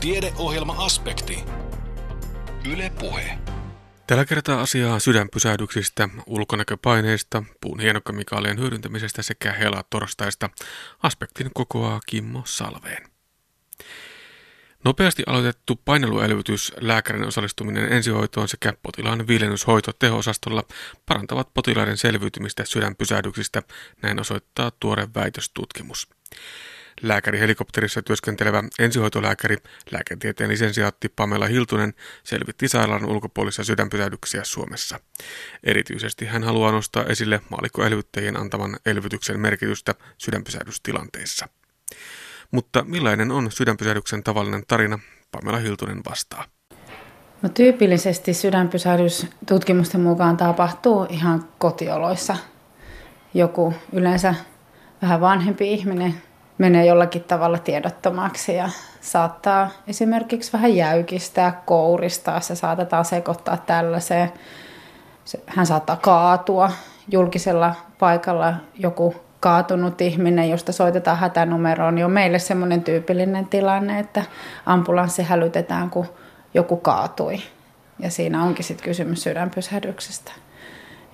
Tiedeohjelma-aspekti. Yle Puhe. Tällä kertaa asiaa sydänpysähdyksistä, ulkonäköpaineista, puun hienokemikaalien hyödyntämisestä sekä helatorstaista. Aspektin kokoaa Kimmo Salveen. Nopeasti aloitettu paineluelvytys, lääkärin osallistuminen ensihoitoon sekä potilaan viilennyshoito teho-osastolla parantavat potilaiden selviytymistä sydänpysähdyksistä, näin osoittaa tuore väitöstutkimus. Lääkäri helikopterissa työskentelevä ensihoitolääkäri, lääketieteen lisensiaatti Pamela Hiltunen selvitti sairaalan ulkopuolisia sydänpysähdyksiä Suomessa. Erityisesti hän haluaa nostaa esille maalikkoelvyttäjien antaman elvytyksen merkitystä sydänpysähdystilanteissa. Mutta millainen on sydänpysähdyksen tavallinen tarina? Pamela Hiltunen vastaa. No, tyypillisesti sydänpysähdys tutkimusten mukaan tapahtuu ihan kotioloissa. Joku yleensä vähän vanhempi ihminen menee jollakin tavalla tiedottomaksi ja saattaa esimerkiksi vähän jäykistää, kouristaa, se saatetaan sekoittaa tällaiseen. Hän saattaa kaatua julkisella paikalla joku kaatunut ihminen, josta soitetaan hätänumeroon, niin on meille semmoinen tyypillinen tilanne, että ambulanssi hälytetään, kun joku kaatui. Ja siinä onkin sitten kysymys sydänpysähdyksestä.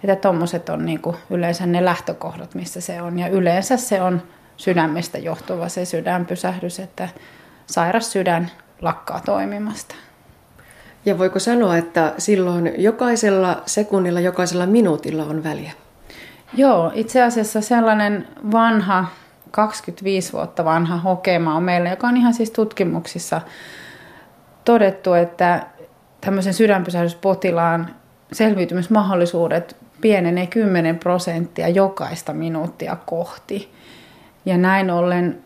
Että tuommoiset on niinku yleensä ne lähtökohdat, missä se on. Ja yleensä se on sydämestä johtuva se sydänpysähdys, että sairas sydän lakkaa toimimasta. Ja voiko sanoa, että silloin jokaisella sekunnilla, jokaisella minuutilla on väliä? Joo, itse asiassa sellainen vanha, 25 vuotta vanha hokema on meillä, joka on ihan siis tutkimuksissa todettu, että tämmöisen sydänpysähdyspotilaan selviytymismahdollisuudet pienenee 10 prosenttia jokaista minuuttia kohti. Ja näin ollen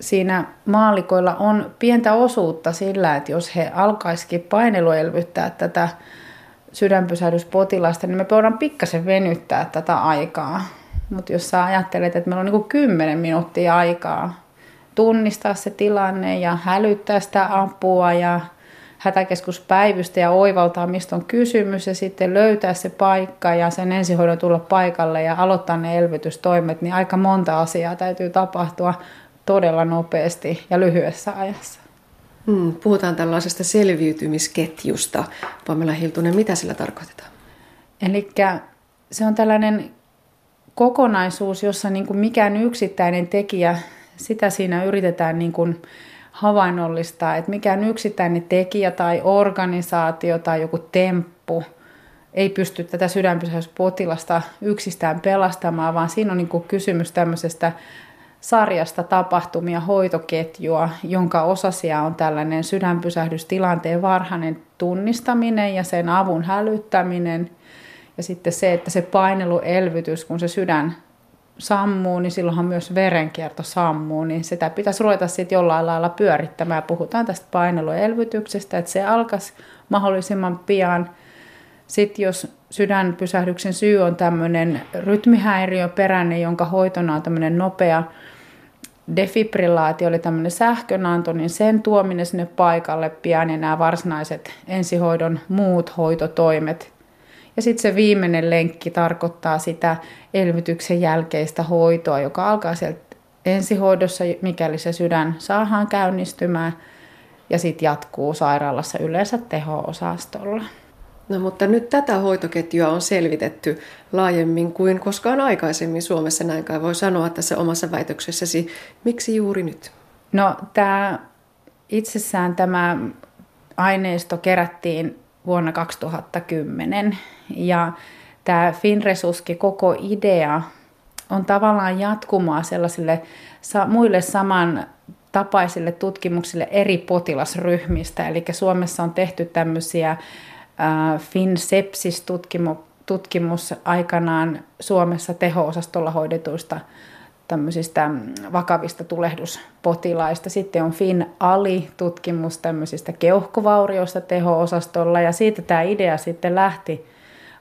siinä maalikoilla on pientä osuutta sillä, että jos he alkaisikin paineluelvyttää tätä sydänpysähdyspotilasta, niin me voidaan pikkasen venyttää tätä aikaa. Mutta jos sä ajattelet, että meillä on niinku 10 minuuttia aikaa tunnistaa se tilanne ja hälyttää sitä apua ja hätäkeskuspäivystä ja oivaltaa, mistä on kysymys ja sitten löytää se paikka ja sen ensihoidon tulla paikalle ja aloittaa ne elvytystoimet, niin aika monta asiaa täytyy tapahtua todella nopeasti ja lyhyessä ajassa. Hmm, puhutaan tällaisesta selviytymisketjusta. Pamela Hiltunen, mitä sillä tarkoitetaan? Eli se on tällainen kokonaisuus, jossa niin kuin mikään yksittäinen tekijä, sitä siinä yritetään niin kuin havainnollistaa, että mikään yksittäinen tekijä tai organisaatio tai joku temppu ei pysty tätä sydänpysähdyspotilasta yksistään pelastamaan, vaan siinä on niin kysymys tämmöisestä sarjasta tapahtumia hoitoketjua, jonka osasia on tällainen sydänpysähdystilanteen varhainen tunnistaminen ja sen avun hälyttäminen. Ja sitten se, että se paineluelvytys, kun se sydän sammuu, niin silloinhan myös verenkierto sammuu, niin sitä pitäisi ruveta sitten jollain lailla pyörittämään. Puhutaan tästä paineluelvytyksestä, että se alkaisi mahdollisimman pian. Sitten jos sydänpysähdyksen syy on tämmöinen rytmihäiriöperäinen, jonka hoitona on tämmöinen nopea defibrillaatio, eli tämmöinen sähkönanto, niin sen tuominen sinne paikalle pian ja nämä varsinaiset ensihoidon muut hoitotoimet ja sitten se viimeinen lenkki tarkoittaa sitä elvytyksen jälkeistä hoitoa, joka alkaa sieltä ensihoidossa, mikäli se sydän saadaan käynnistymään, ja sitten jatkuu sairaalassa yleensä teho-osastolla. No mutta nyt tätä hoitoketjua on selvitetty laajemmin kuin koskaan aikaisemmin Suomessa, näin kai voi sanoa tässä omassa väitöksessäsi. Miksi juuri nyt? No tämä itsessään tämä aineisto kerättiin vuonna 2010. Ja tämä Finresuski koko idea on tavallaan jatkumaa sellaisille muille saman tapaisille tutkimuksille eri potilasryhmistä. Eli Suomessa on tehty tämmöisiä FinSepsis-tutkimus aikanaan Suomessa teho-osastolla hoidetuista tämmöisistä vakavista tulehduspotilaista. Sitten on Fin Ali-tutkimus tämmöisistä keuhkovaurioista teho-osastolla. Ja siitä tämä idea sitten lähti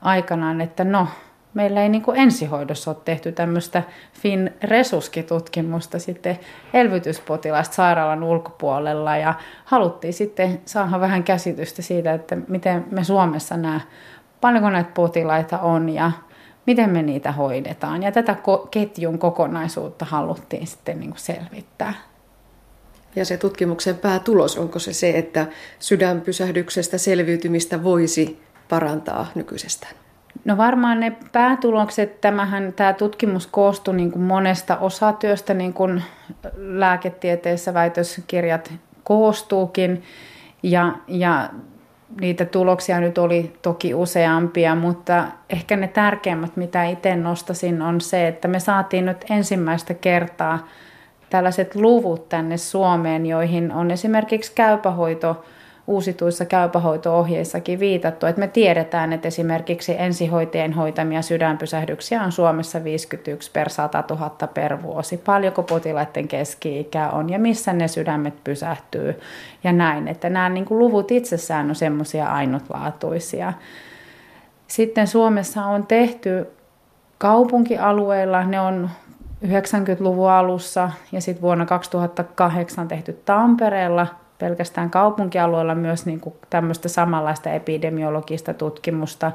aikanaan, että no, meillä ei niin kuin ensihoidossa ole tehty tämmöistä Fin Resuski-tutkimusta sitten elvytyspotilaista sairaalan ulkopuolella. Ja haluttiin sitten saada vähän käsitystä siitä, että miten me Suomessa nämä, paljonko näitä potilaita on. Ja miten me niitä hoidetaan. Ja tätä ketjun kokonaisuutta haluttiin sitten niin kuin selvittää. Ja se tutkimuksen päätulos, onko se se, että sydänpysähdyksestä selviytymistä voisi parantaa nykyisestään? No varmaan ne päätulokset, tämähän, tämä tutkimus koostui niin kuin monesta osatyöstä, niin kuin lääketieteessä väitöskirjat koostuukin. Ja, ja niitä tuloksia nyt oli toki useampia, mutta ehkä ne tärkeimmät, mitä itse nostasin, on se, että me saatiin nyt ensimmäistä kertaa tällaiset luvut tänne Suomeen, joihin on esimerkiksi käypähoito, uusituissa käypähoito-ohjeissakin viitattu, että me tiedetään, että esimerkiksi ensihoitajien hoitamia sydänpysähdyksiä on Suomessa 51 per 100 000 per vuosi. Paljonko potilaiden keski-ikä on ja missä ne sydämet pysähtyy ja näin. Että nämä niin kuin luvut itsessään on semmoisia ainutlaatuisia. Sitten Suomessa on tehty kaupunkialueilla, ne on 90-luvun alussa ja sitten vuonna 2008 tehty Tampereella pelkästään kaupunkialueella myös niin kuin tämmöistä samanlaista epidemiologista tutkimusta.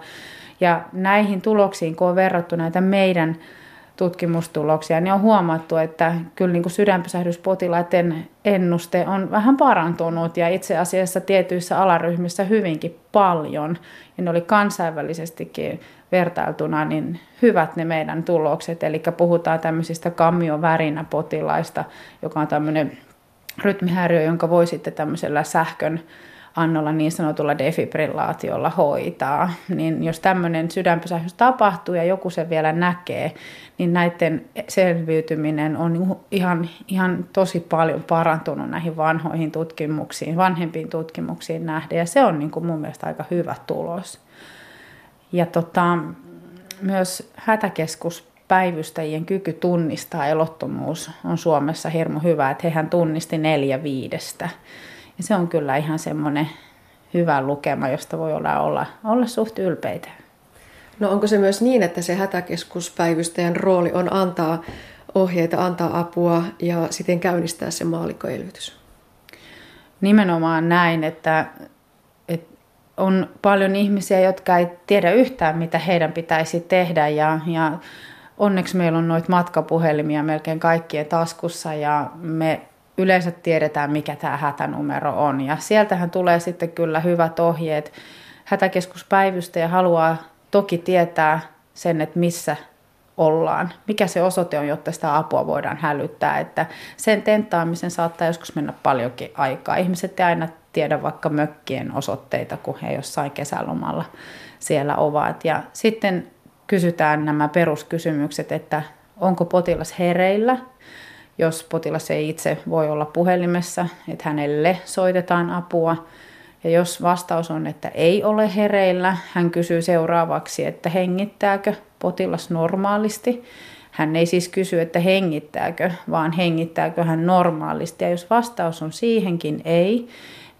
Ja näihin tuloksiin, kun on verrattu näitä meidän tutkimustuloksia, niin on huomattu, että kyllä niin kuin sydänpysähdyspotilaiden ennuste on vähän parantunut ja itse asiassa tietyissä alaryhmissä hyvinkin paljon. Ja ne oli kansainvälisestikin vertailtuna niin hyvät ne meidän tulokset. Eli puhutaan tämmöisistä kammiovärinäpotilaista, joka on tämmöinen rytmihäiriö, jonka voi sitten tämmöisellä sähkön annolla niin sanotulla defibrillaatiolla hoitaa. Niin jos tämmöinen sydänpysähdys tapahtuu ja joku sen vielä näkee, niin näiden selviytyminen on ihan, ihan tosi paljon parantunut näihin vanhoihin tutkimuksiin, vanhempiin tutkimuksiin nähden. Ja se on niin kuin mun mielestä aika hyvä tulos. Ja tota, myös hätäkeskus päivystäjien kyky tunnistaa elottomuus on Suomessa hirmu hyvä, että hehän tunnisti neljä viidestä. Ja se on kyllä ihan semmoinen hyvä lukema, josta voi olla, olla, olla suht ylpeitä. No onko se myös niin, että se hätäkeskuspäivystäjän rooli on antaa ohjeita, antaa apua ja siten käynnistää se maalikoelvytys? Nimenomaan näin, että, että on paljon ihmisiä, jotka ei tiedä yhtään, mitä heidän pitäisi tehdä ja, ja onneksi meillä on noita matkapuhelimia melkein kaikkien taskussa ja me yleensä tiedetään, mikä tämä hätänumero on. Ja sieltähän tulee sitten kyllä hyvät ohjeet. Hätäkeskuspäivystä ja haluaa toki tietää sen, että missä ollaan, mikä se osoite on, jotta sitä apua voidaan hälyttää. Että sen tenttaamisen saattaa joskus mennä paljonkin aikaa. Ihmiset ei aina tiedä vaikka mökkien osoitteita, kun he jossain kesälomalla siellä ovat. Ja sitten kysytään nämä peruskysymykset, että onko potilas hereillä, jos potilas ei itse voi olla puhelimessa, että hänelle soitetaan apua. Ja jos vastaus on, että ei ole hereillä, hän kysyy seuraavaksi, että hengittääkö potilas normaalisti. Hän ei siis kysy, että hengittääkö, vaan hengittääkö hän normaalisti. Ja jos vastaus on siihenkin ei,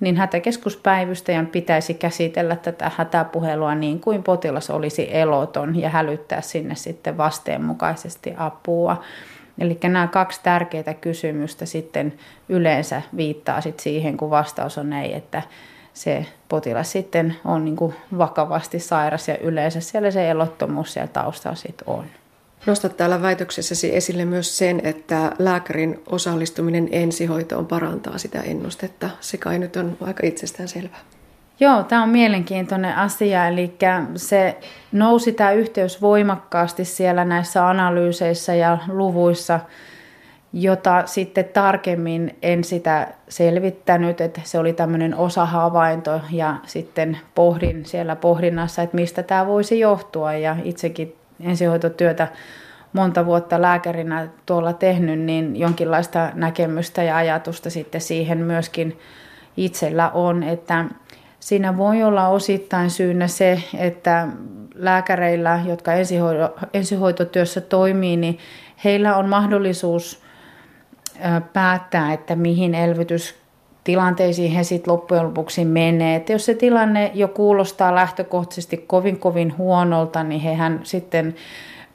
niin hätäkeskuspäivystäjän pitäisi käsitellä tätä hätäpuhelua niin kuin potilas olisi eloton ja hälyttää sinne sitten vasteenmukaisesti apua. Eli nämä kaksi tärkeää kysymystä sitten yleensä viittaa sitten siihen, kun vastaus on ei, että se potilas sitten on niin kuin vakavasti sairas ja yleensä siellä se elottomuus siellä taustalla sitten on. Nostat täällä väitöksessäsi esille myös sen, että lääkärin osallistuminen ensihoitoon parantaa sitä ennustetta. Se kai nyt on aika itsestään selvää. Joo, tämä on mielenkiintoinen asia, eli se nousi tämä yhteys voimakkaasti siellä näissä analyyseissä ja luvuissa, jota sitten tarkemmin en sitä selvittänyt, että se oli tämmöinen osahavainto ja sitten pohdin siellä pohdinnassa, että mistä tämä voisi johtua ja itsekin ensihoitotyötä monta vuotta lääkärinä tuolla tehnyt, niin jonkinlaista näkemystä ja ajatusta sitten siihen myöskin itsellä on, että siinä voi olla osittain syynä se, että lääkäreillä, jotka ensihoito, ensihoitotyössä toimii, niin heillä on mahdollisuus päättää, että mihin elvytys tilanteisiin he sitten loppujen lopuksi menee. Että jos se tilanne jo kuulostaa lähtökohtaisesti kovin kovin huonolta, niin hehän sitten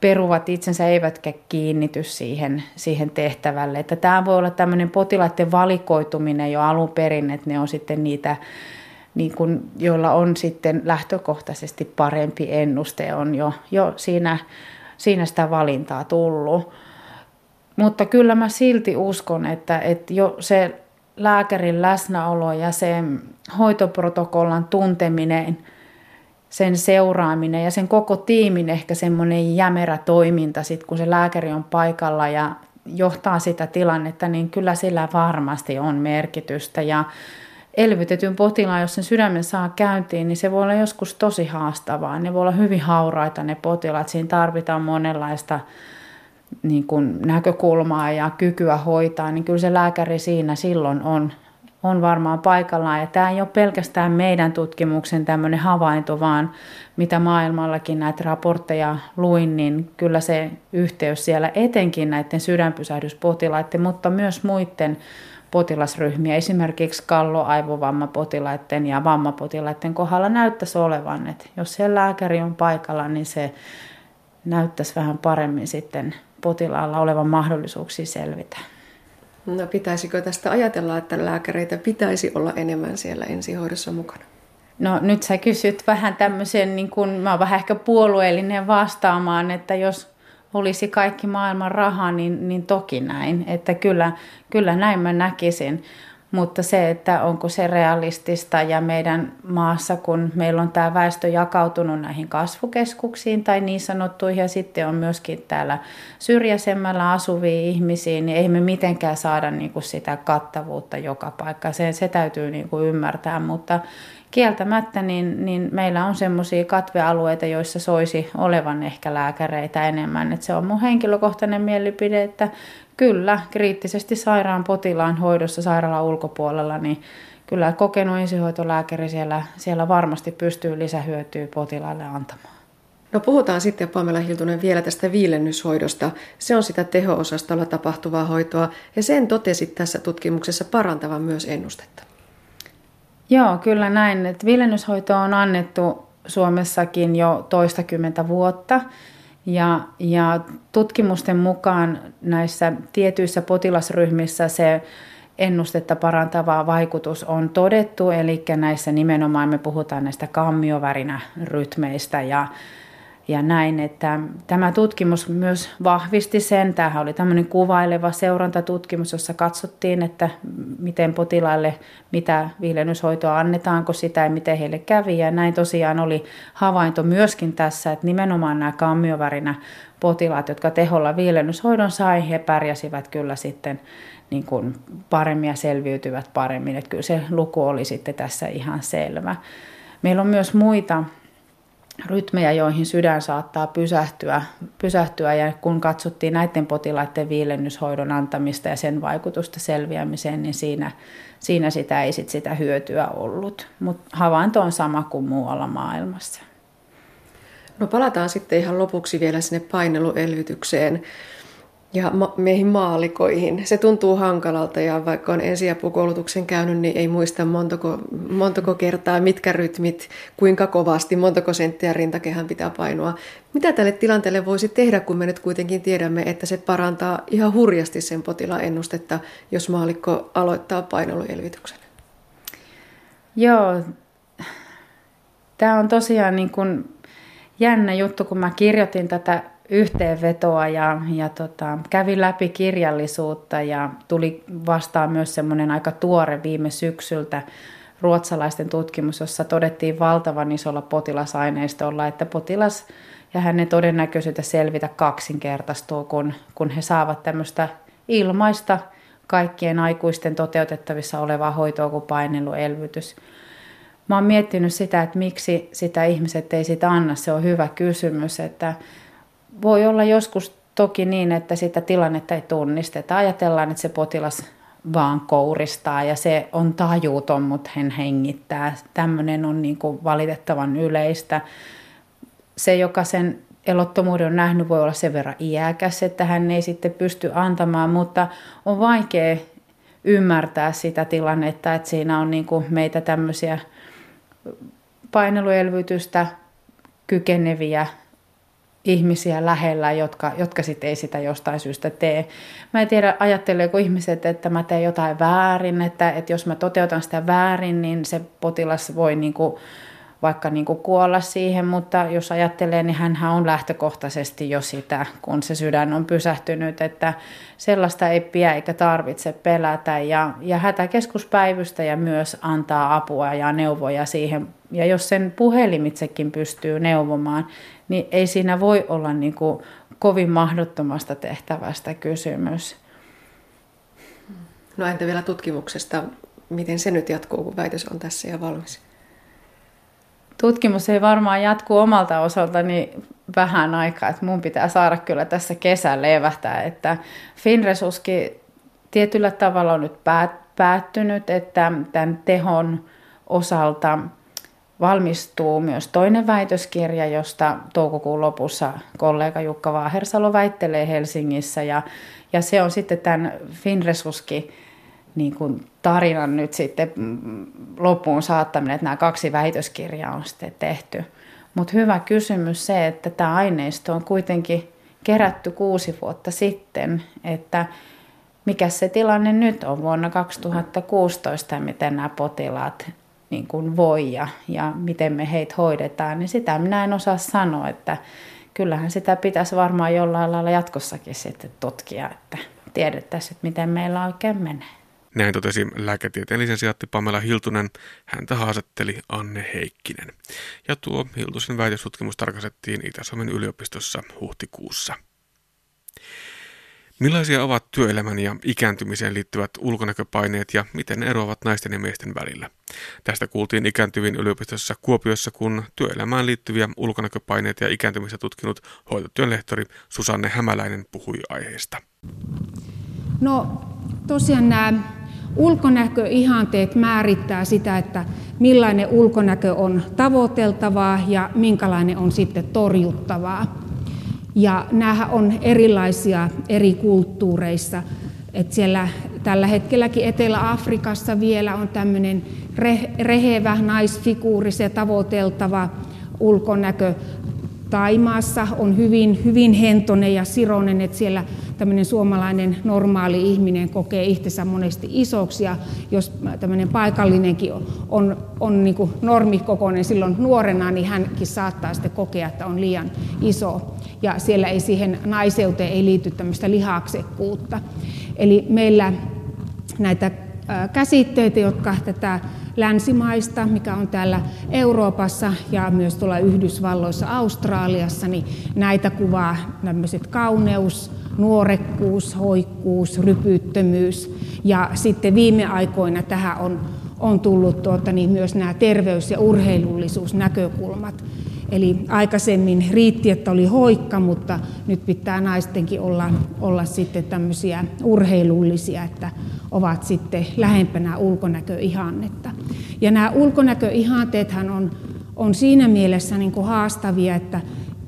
peruvat itsensä eivätkä kiinnity siihen, siihen tehtävälle. Että tämä voi olla tämmöinen potilaiden valikoituminen jo alun perin, että ne on sitten niitä, niin kun, joilla on sitten lähtökohtaisesti parempi ennuste, on jo, jo siinä, siinä sitä valintaa tullut. Mutta kyllä mä silti uskon, että, että jo se lääkärin läsnäolo ja se hoitoprotokollan tunteminen, sen seuraaminen ja sen koko tiimin ehkä semmoinen jämerä toiminta, sit kun se lääkäri on paikalla ja johtaa sitä tilannetta, niin kyllä sillä varmasti on merkitystä. Ja elvytetyn potilaan, jos sen sydämen saa käyntiin, niin se voi olla joskus tosi haastavaa. Ne voi olla hyvin hauraita ne potilaat. Siinä tarvitaan monenlaista niin kuin näkökulmaa ja kykyä hoitaa, niin kyllä se lääkäri siinä silloin on, on varmaan paikallaan. Ja tämä ei ole pelkästään meidän tutkimuksen tämmöinen havainto, vaan mitä maailmallakin näitä raportteja luin, niin kyllä se yhteys siellä etenkin näiden sydänpysähdyspotilaiden, mutta myös muiden potilasryhmiä, esimerkiksi kalloaivovammapotilaiden ja vammapotilaiden kohdalla näyttäisi olevan, että jos se lääkäri on paikalla, niin se näyttäisi vähän paremmin sitten potilaalla olevan mahdollisuuksia selvitä. No pitäisikö tästä ajatella, että lääkäreitä pitäisi olla enemmän siellä ensihoidossa mukana? No nyt sä kysyt vähän tämmöisen, niin kun, mä oon vähän ehkä puolueellinen vastaamaan, että jos olisi kaikki maailman raha, niin, niin toki näin. Että kyllä, kyllä näin mä näkisin. Mutta se, että onko se realistista ja meidän maassa, kun meillä on tämä väestö jakautunut näihin kasvukeskuksiin tai niin sanottuihin ja sitten on myöskin täällä syrjäisemmällä asuvia ihmisiä, niin ei me mitenkään saada niin kuin sitä kattavuutta joka paikka. Se, se täytyy niin kuin ymmärtää, mutta kieltämättä niin, niin meillä on semmoisia katvealueita, joissa soisi olevan ehkä lääkäreitä enemmän. Et se on mun henkilökohtainen mielipide, että kyllä kriittisesti sairaan potilaan hoidossa sairaalan ulkopuolella, niin kyllä kokenut ensihoitolääkäri siellä, siellä varmasti pystyy lisähyötyä potilaalle antamaan. No puhutaan sitten Pamela Hiltunen vielä tästä viilennyshoidosta. Se on sitä teho-osastolla tapahtuvaa hoitoa ja sen totesit tässä tutkimuksessa parantavan myös ennustetta. Joo, kyllä näin. Että viilennyshoito on annettu Suomessakin jo toistakymmentä vuotta. Ja, ja tutkimusten mukaan näissä tietyissä potilasryhmissä se ennustetta parantava vaikutus on todettu, eli näissä nimenomaan me puhutaan näistä kammiovärinärytmeistä ja ja näin, että tämä tutkimus myös vahvisti sen. Tämähän oli tämmöinen kuvaileva seurantatutkimus, jossa katsottiin, että miten potilaille, mitä viilennyshoitoa annetaanko sitä ja miten heille kävi. Ja näin tosiaan oli havainto myöskin tässä, että nimenomaan nämä kammiovärinä potilaat, jotka teholla viilennyshoidon sai, he pärjäsivät kyllä sitten niin kuin paremmin ja selviytyvät paremmin. Että kyllä se luku oli sitten tässä ihan selvä. Meillä on myös muita rytmejä, joihin sydän saattaa pysähtyä, pysähtyä ja kun katsottiin näiden potilaiden viilennyshoidon antamista ja sen vaikutusta selviämiseen, niin siinä, siinä sitä ei sit sitä hyötyä ollut. Mutta havainto on sama kuin muualla maailmassa. No palataan sitten ihan lopuksi vielä sinne paineluelvytykseen ja meihin maalikoihin. Se tuntuu hankalalta ja vaikka on ensiapukoulutuksen käynyt, niin ei muista montako, montako kertaa, mitkä rytmit, kuinka kovasti, montako senttiä rintakehän pitää painoa. Mitä tälle tilanteelle voisi tehdä, kun me nyt kuitenkin tiedämme, että se parantaa ihan hurjasti sen potilaan ennustetta, jos maalikko aloittaa painoluelvytyksen? Joo, tämä on tosiaan niin kuin jännä juttu, kun mä kirjoitin tätä yhteenvetoa ja, ja tota, kävin läpi kirjallisuutta ja tuli vastaan myös semmoinen aika tuore viime syksyltä ruotsalaisten tutkimus, jossa todettiin valtavan isolla potilasaineistolla, että potilas ja hänen todennäköisyyttä selvitä kaksinkertaistuu, kun, kun he saavat tämmöistä ilmaista kaikkien aikuisten toteutettavissa olevaa hoitoa kuin paineluelvytys. Mä oon miettinyt sitä, että miksi sitä ihmiset ei sitä anna. Se on hyvä kysymys, että voi olla joskus toki niin, että sitä tilannetta ei tunnisteta. Ajatellaan, että se potilas vaan kouristaa ja se on tajuuton, mutta hän hengittää. Tämmöinen on niin kuin valitettavan yleistä. Se, joka sen elottomuuden on nähnyt, voi olla sen verran iäkäs, että hän ei sitten pysty antamaan, mutta on vaikea ymmärtää sitä tilannetta, että siinä on niin kuin meitä tämmöisiä paineluelvytystä kykeneviä ihmisiä lähellä, jotka, jotka sitten ei sitä jostain syystä tee. Mä en tiedä, ajatteleeko ihmiset, että mä teen jotain väärin, että, että jos mä toteutan sitä väärin, niin se potilas voi niin kuin vaikka niin kuin kuolla siihen, mutta jos ajattelee, niin hän on lähtökohtaisesti jo sitä, kun se sydän on pysähtynyt, että sellaista ei pidä eikä tarvitse pelätä. Ja, ja hätäkeskuspäivystäjä myös antaa apua ja neuvoja siihen. Ja jos sen puhelimitsekin pystyy neuvomaan, niin ei siinä voi olla niin kuin kovin mahdottomasta tehtävästä kysymys. No entä vielä tutkimuksesta? Miten se nyt jatkuu, kun väitös on tässä ja valmis? tutkimus ei varmaan jatku omalta osaltani vähän aikaa, että mun pitää saada kyllä tässä kesän levähtää, että Finresuski tietyllä tavalla on nyt päättynyt, että tämän tehon osalta valmistuu myös toinen väitöskirja, josta toukokuun lopussa kollega Jukka Vaahersalo väittelee Helsingissä ja, ja se on sitten tämän Finresuski niin kuin tarinan nyt sitten loppuun saattaminen, että nämä kaksi väitöskirjaa on sitten tehty. Mutta hyvä kysymys se, että tämä aineisto on kuitenkin kerätty kuusi vuotta sitten, että mikä se tilanne nyt on vuonna 2016 ja miten nämä potilaat niin kuin voi ja, ja miten me heitä hoidetaan, niin sitä minä en osaa sanoa, että kyllähän sitä pitäisi varmaan jollain lailla jatkossakin sitten tutkia, että tiedettäisiin, että miten meillä oikein menee. Näin totesi lääketieteen lisensiaatti Pamela Hiltunen. Häntä haastatteli Anne Heikkinen. Ja tuo Hiltusen väitöstutkimus tarkastettiin Itä-Suomen yliopistossa huhtikuussa. Millaisia ovat työelämän ja ikääntymiseen liittyvät ulkonäköpaineet ja miten ne eroavat naisten ja miesten välillä? Tästä kuultiin ikääntyvin yliopistossa Kuopiossa, kun työelämään liittyviä ulkonäköpaineita ja ikääntymistä tutkinut hoitotyön lehtori Susanne Hämäläinen puhui aiheesta. No tosiaan nämä ulkonäköihanteet määrittää sitä, että millainen ulkonäkö on tavoiteltavaa ja minkälainen on sitten torjuttavaa. Ja nämähän on erilaisia eri kulttuureissa. Et siellä tällä hetkelläkin Etelä-Afrikassa vielä on tämmöinen rehevä naisfiguuri, se tavoiteltava ulkonäkö. Taimaassa on hyvin, hyvin hentonen ja sironen, että siellä tämmöinen suomalainen normaali ihminen kokee itsensä monesti isoksi ja jos tämmöinen paikallinenkin on, on, on niin kuin normikokoinen silloin nuorena, niin hänkin saattaa sitten kokea, että on liian iso. Ja siellä ei siihen naiseuteen ei liity tämmöistä lihaksekkuutta. Eli meillä näitä käsitteitä, jotka tätä länsimaista, mikä on täällä Euroopassa ja myös tuolla Yhdysvalloissa, Australiassa, niin näitä kuvaa tämmöiset kauneus, nuorekkuus, hoikkuus, rypyttömyys. Ja sitten viime aikoina tähän on, on tullut tuota, niin myös nämä terveys- ja urheilullisuusnäkökulmat. Eli aikaisemmin riitti, että oli hoikka, mutta nyt pitää naistenkin olla, olla sitten tämmöisiä urheilullisia, että ovat sitten lähempänä ulkonäköihannetta. Ja nämä ulkonäköihanteethan on, on siinä mielessä niin kuin haastavia, että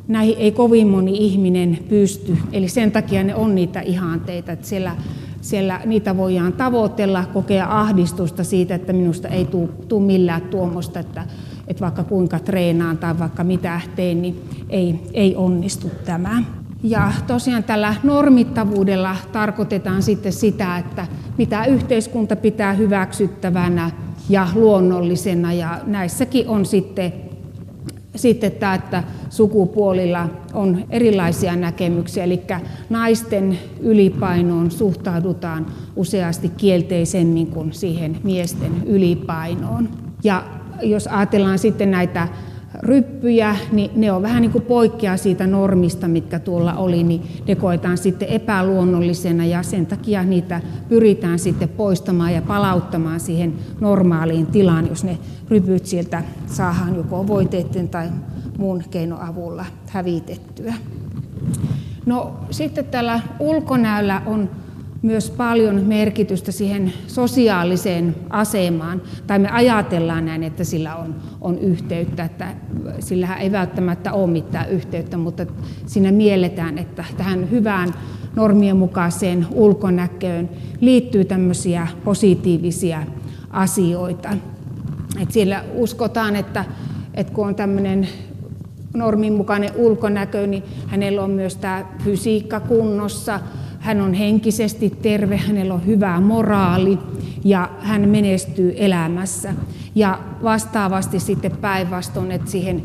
näihin ei kovin moni ihminen pysty. Eli sen takia ne on niitä ihanteita, että siellä, siellä niitä voidaan tavoitella, kokea ahdistusta siitä, että minusta ei tule millään tuommoista, että, että vaikka kuinka treenaan tai vaikka mitä teen, niin ei, ei onnistu tämä. Ja tosiaan tällä normittavuudella tarkoitetaan sitten sitä, että mitä yhteiskunta pitää hyväksyttävänä ja luonnollisena. Ja näissäkin on sitten sitten tämä, että sukupuolilla on erilaisia näkemyksiä, eli naisten ylipainoon suhtaudutaan useasti kielteisemmin kuin siihen miesten ylipainoon. Ja jos ajatellaan sitten näitä ryppyjä, niin ne on vähän niin kuin poikkea siitä normista, mitkä tuolla oli, niin ne koetaan sitten epäluonnollisena ja sen takia niitä pyritään sitten poistamaan ja palauttamaan siihen normaaliin tilaan, jos ne rypyt sieltä saadaan joko voiteiden tai muun keinon avulla hävitettyä. No sitten tällä ulkonäöllä on myös paljon merkitystä siihen sosiaaliseen asemaan, tai me ajatellaan näin, että sillä on, on yhteyttä, että sillä ei välttämättä ole mitään yhteyttä, mutta siinä mielletään, että tähän hyvään normien mukaiseen ulkonäköön liittyy tämmöisiä positiivisia asioita. Et siellä uskotaan, että, että kun on tämmöinen normin mukainen ulkonäkö, niin hänellä on myös tämä fysiikka kunnossa, hän on henkisesti terve, hänellä on hyvä moraali ja hän menestyy elämässä. Ja vastaavasti sitten päinvastoin, että siihen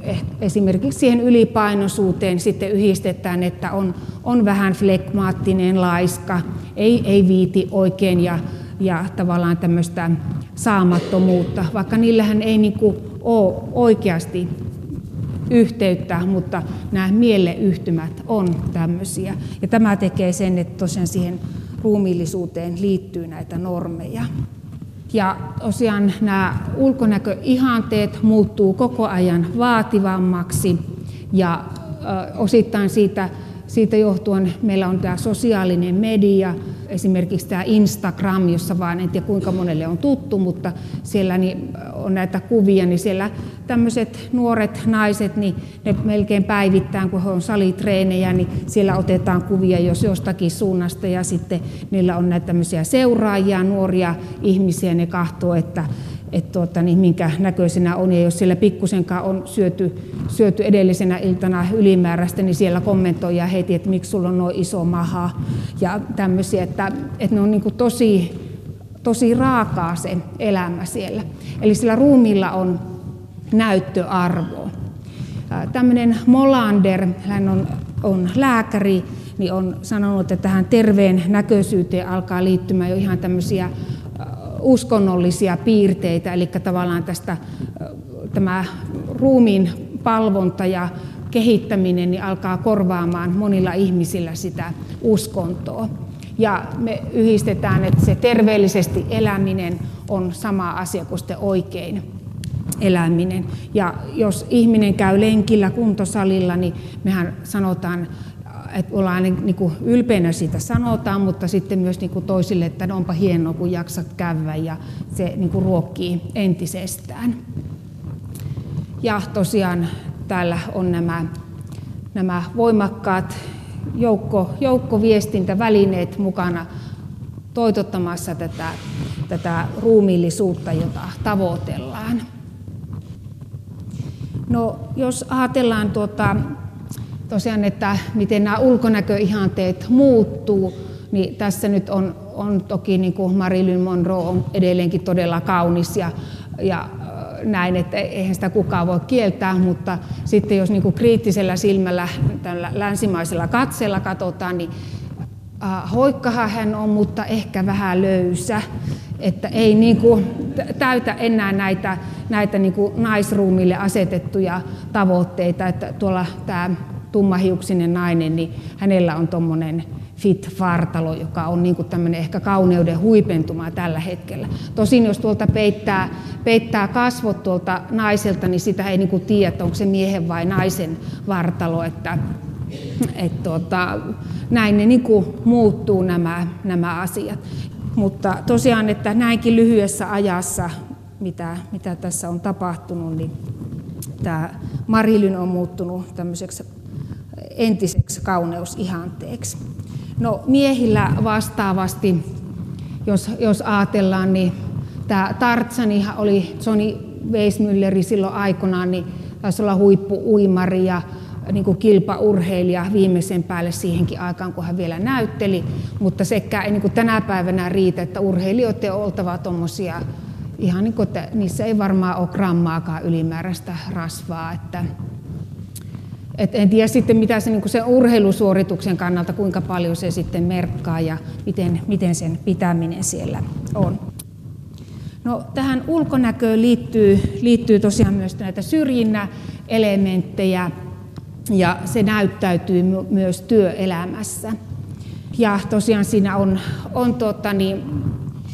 eh, esimerkiksi siihen ylipainoisuuteen sitten yhdistetään, että on, on vähän flekmaattinen, laiska, ei, ei viiti oikein ja, ja tavallaan tämmöistä saamattomuutta, vaikka niillähän ei niin ole oikeasti yhteyttä, mutta nämä mieleyhtymät on tämmöisiä. Ja tämä tekee sen, että tosiaan siihen ruumiillisuuteen liittyy näitä normeja. Ja tosiaan nämä ulkonäköihanteet muuttuu koko ajan vaativammaksi ja osittain siitä, siitä johtuen meillä on tämä sosiaalinen media, esimerkiksi tämä Instagram, jossa vaan en tiedä kuinka monelle on tuttu, mutta siellä niin on näitä kuvia, niin siellä tämmöiset nuoret naiset, niin ne melkein päivittäin, kun he on salitreenejä, niin siellä otetaan kuvia jos jostakin suunnasta ja sitten niillä on näitä tämmöisiä seuraajia, nuoria ihmisiä, ne kahtoo, että että tuota, niin minkä näköisenä on. Ja jos siellä pikkusenkaan on syöty, syöty edellisenä iltana ylimääräistä, niin siellä kommentoija heti, että miksi sulla on noin iso maha. Ja tämmöisiä, että, että ne on niin tosi, tosi raakaa se elämä siellä. Eli sillä ruumilla on näyttöarvoa. Tämmöinen Molander, hän on, on lääkäri, niin on sanonut, että tähän terveen näköisyyteen alkaa liittymään jo ihan tämmöisiä uskonnollisia piirteitä, eli tavallaan tästä tämä ruumiin palvonta ja kehittäminen niin alkaa korvaamaan monilla ihmisillä sitä uskontoa. Ja me yhdistetään, että se terveellisesti eläminen on sama asia kuin sitten oikein eläminen. Ja jos ihminen käy lenkillä kuntosalilla, niin mehän sanotaan että ollaan niin kuin ylpeänä siitä sanotaan, mutta sitten myös niin kuin toisille, että onpa hienoa, kun jaksat käydä ja se niin kuin ruokkii entisestään. Ja tosiaan täällä on nämä, nämä voimakkaat joukko, joukkoviestintävälineet mukana toitottamassa tätä, tätä ruumiillisuutta, jota tavoitellaan. No, jos ajatellaan tuota, tosiaan, että miten nämä ulkonäköihanteet muuttuu, niin tässä nyt on, on toki niin kuin Marilyn Monroe on edelleenkin todella kaunis ja, ja näin, että eihän sitä kukaan voi kieltää, mutta sitten jos niin kuin kriittisellä silmällä, tällä länsimaisella katseella katsotaan, niin hoikkahan hän on, mutta ehkä vähän löysä, että ei niin kuin täytä enää näitä, näitä niin kuin naisruumille asetettuja tavoitteita, että tuolla tämä tummahiuksinen nainen, niin hänellä on tuommoinen fit vartalo, joka on niin tämmöinen ehkä kauneuden huipentuma tällä hetkellä. Tosin jos tuolta peittää, peittää kasvot tuolta naiselta, niin sitä ei niin kuin tiedä, että onko se miehen vai naisen vartalo, että et tuota, näin ne niin kuin muuttuu nämä, nämä asiat. Mutta tosiaan, että näinkin lyhyessä ajassa, mitä, mitä tässä on tapahtunut, niin tämä Marilyn on muuttunut tämmöiseksi entiseksi kauneusihanteeksi. No miehillä vastaavasti, jos, jos ajatellaan, niin tämä Tartsani oli Johnny Weissmülleri silloin aikanaan, niin taisi olla huippu-uimari ja niin kuin kilpaurheilija viimeisen päälle siihenkin aikaan, kun hän vielä näytteli. Mutta sekä ei niin kuin tänä päivänä riitä, että urheilijoiden on oltava tuommoisia, ihan niin kuin, että niissä ei varmaan ole grammaakaan ylimääräistä rasvaa. Että et en tiedä sitten, mitä se, niin sen urheilusuorituksen kannalta, kuinka paljon se sitten merkkaa ja miten, miten sen pitäminen siellä on. No, tähän ulkonäköön liittyy, liittyy tosiaan myös näitä syrjinnäelementtejä ja se näyttäytyy myös työelämässä. Ja tosiaan siinä on, on tuota, niin,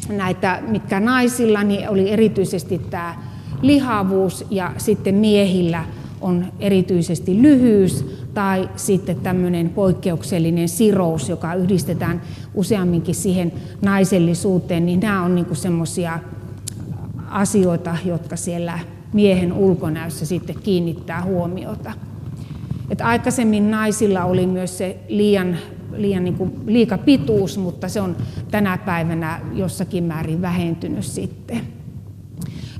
näitä, mitkä naisilla niin oli erityisesti tämä lihavuus ja sitten miehillä – on erityisesti lyhyys tai sitten tämmöinen poikkeuksellinen sirous, joka yhdistetään useamminkin siihen naisellisuuteen, niin nämä on niin semmoisia asioita, jotka siellä miehen ulkonäössä sitten kiinnittää huomiota. Et aikaisemmin naisilla oli myös se liian, liian niin kuin liika pituus, mutta se on tänä päivänä jossakin määrin vähentynyt sitten.